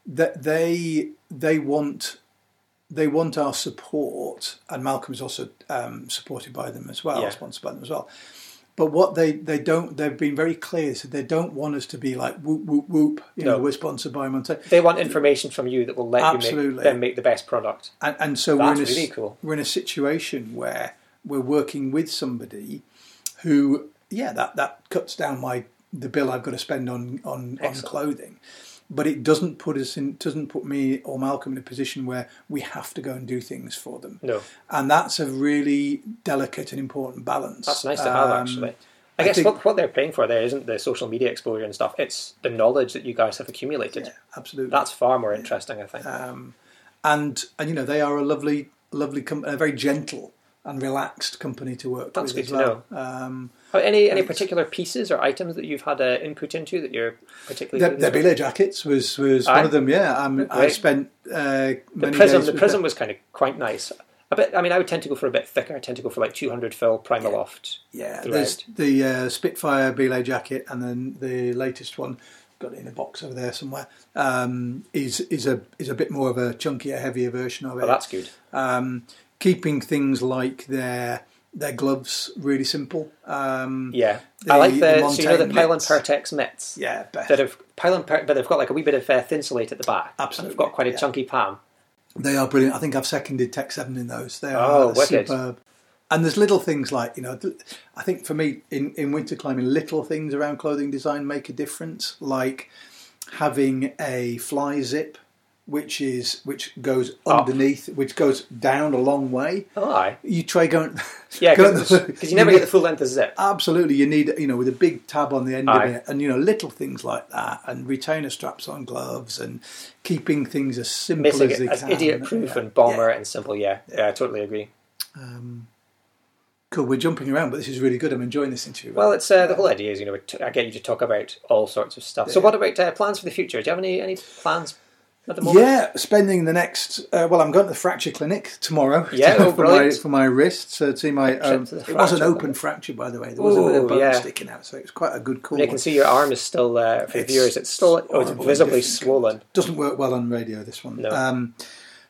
that they they want they want our support and Malcolm is also um, supported by them as well, Yeah. sponsored by them as well. But what they, they don't they've been very clear so they don't want us to be like whoop whoop whoop you know we're sponsored by Montane They want information from you that will let you make them make the best product. and, and so That's we're in a, really cool. we're in a situation where we're working with somebody who, yeah, that, that cuts down my the bill I've got to spend on on, on clothing, but it doesn't put us in doesn't put me or Malcolm in a position where we have to go and do things for them, No, and that's a really delicate and important balance. that's nice to have Um, actually. I I guess think- what, what they're paying for there isn't the social media exposure and stuff. It's the knowledge that you guys have accumulated. Yeah, absolutely. That's far more interesting, I think. um, and and you know they are a lovely, lovely, com- a very gentle and relaxed company to work That's with good as to well. Um, Are any any it's- particular pieces or items that you've had uh, input into that you're particularly The, the belay jackets was was Aye. one of them. Yeah, um, I spent uh, the prism the prism was kind of quite nice. A bit. I mean, I would tend to go for a bit thicker. I tend to go for like 200 fill Primaloft. Yeah, throughout. there's the uh, Spitfire belay jacket, and then the latest one got it in a box over there somewhere. Um, is is a is a bit more of a chunkier, heavier version of it. Oh, that's good. um, keeping things like their their gloves really simple. Um, Yeah, the- I like the the, so you know the Pylon. Pertex mitts yeah, best. that have Pylon, per, but they've got like a wee bit of uh, thin slate at the back. Absolutely, they've got quite a yeah. chunky palm. They are brilliant. I think I've seconded Tech Seven in those. They Oh, are wicked. superb. and there's little things like you know, I think for me in in winter climbing, little things around clothing design make a difference, like having a fly zip. Which is which goes Up. underneath, which goes down a long way. Oh, aye. You try going, Yeah, going- because you never get the full length of zip. Absolutely, you need you know with a big tab on the end Aye. of it, and you know little things like that, and retainer straps on gloves, and keeping things as simple as they as can. idiot proof Yeah. and bomber and simple. Yeah. yeah, I totally agree. Um, cool, we're jumping around, but this is really good. I'm enjoying this interview. Well, it's uh, the whole idea is you know t- I get you to talk about all sorts of stuff. So, what about uh, plans for the future? Do you have any any plans at the moment? yeah, spending the next. Uh, well, I'm going to the fracture clinic tomorrow. Yeah, oh, for my for my wrist. So to see my. Um, to it was an open fracture, by the way. There was a bit of bone yeah. sticking out, so it was quite a good call. And you can see your arm is still uh, for the It's viewers. It's still oh, it's visibly swollen. doesn't work well on radio. This one. No. Um,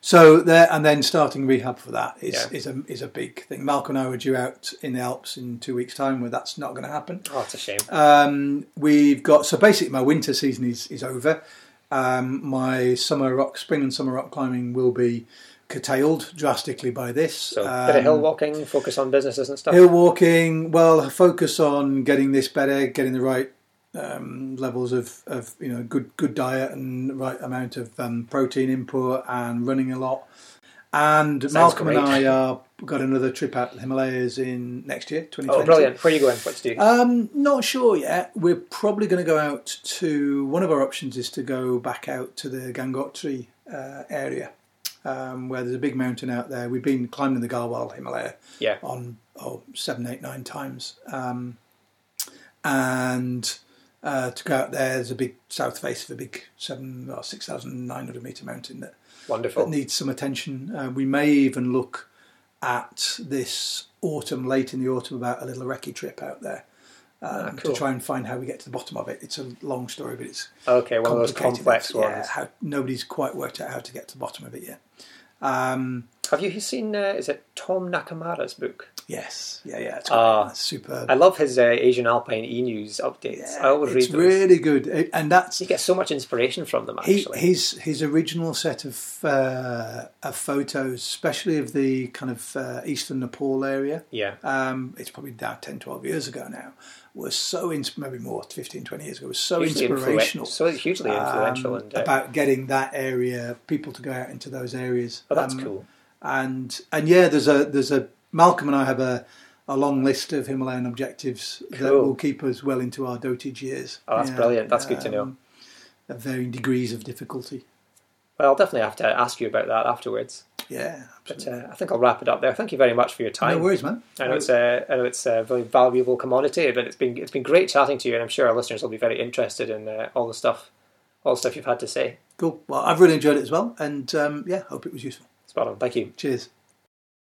so there, and then starting rehab for that is Yeah. is a is a big thing. Malcolm and I were due out in the Alps in two weeks' time, where that's not going to happen. Oh, it's a shame. Um, we've got so basically my winter season is is over. Um, my summer rock, spring and summer rock climbing will be curtailed drastically by this. So, a bit of Um, hill walking, focus on businesses and stuff. Hill walking, well, focus on getting this better, getting the right um, levels of, of you know good good diet and right amount of um, protein input and running a lot. And Malcolm and. I are got another trip out to the Himalayas in next year, 2020. oh, brilliant! Where are you going? What to do? Um, not sure yet. We're probably going to go out to one of our options is to go back out to the Gangotri uh, area, um, where there's a big mountain out there. We've been climbing the Garhwal Himalaya yeah. on oh, seven, eight, nine times, um, and uh, to go out there, there's a big south face of a big seven or six thousand nine hundred meter mountain that Wonderful. that needs some attention. Uh, we may even look at this autumn, late in the autumn, about a little recce trip out there um, Ah, cool. to try and find how we get to the bottom of it. It's a long story, but it's Okay, one of those complex It's- yeah, ones. how, nobody's quite worked out how to get to the bottom of it yet. Um, Have you seen? Uh, is it Tom Nakamura's book? Yes, yeah, yeah, it's Ah. great. superb. I love his uh, Asian Alpine E News updates. Yeah, I always read those. really good, It- and that's You get so much inspiration from them. he, Actually, his his original set of uh, of photos, especially of the kind of uh, eastern Nepal area. yeah, um, it's probably now 10, 12 years ago now, was so, ins- maybe more, 15, 20 years ago, was so hugely inspirational. influen- so hugely influential. um, and uh, about getting that area, people to go out into those areas. oh, that's Um, cool. And and yeah, there's a there's a Malcolm and I have a, a long list of Himalayan objectives that will keep us well into our dotage years. Oh, that's brilliant. That's good to know. um, At varying degrees of difficulty. Well, I'll definitely have to ask you about that afterwards. Yeah, But absolutely. uh, I think I'll wrap it up there. Thank you very much for your time. no worries, man. I know it's a, I know it's a very valuable commodity, but it's been it's been great chatting to you, and I'm sure our listeners will be very interested in uh, all the stuff, all the stuff you've had to say. Cool. Well, I've really enjoyed it as well, and um, yeah, hope it was useful. Spot on. Thank you. Cheers.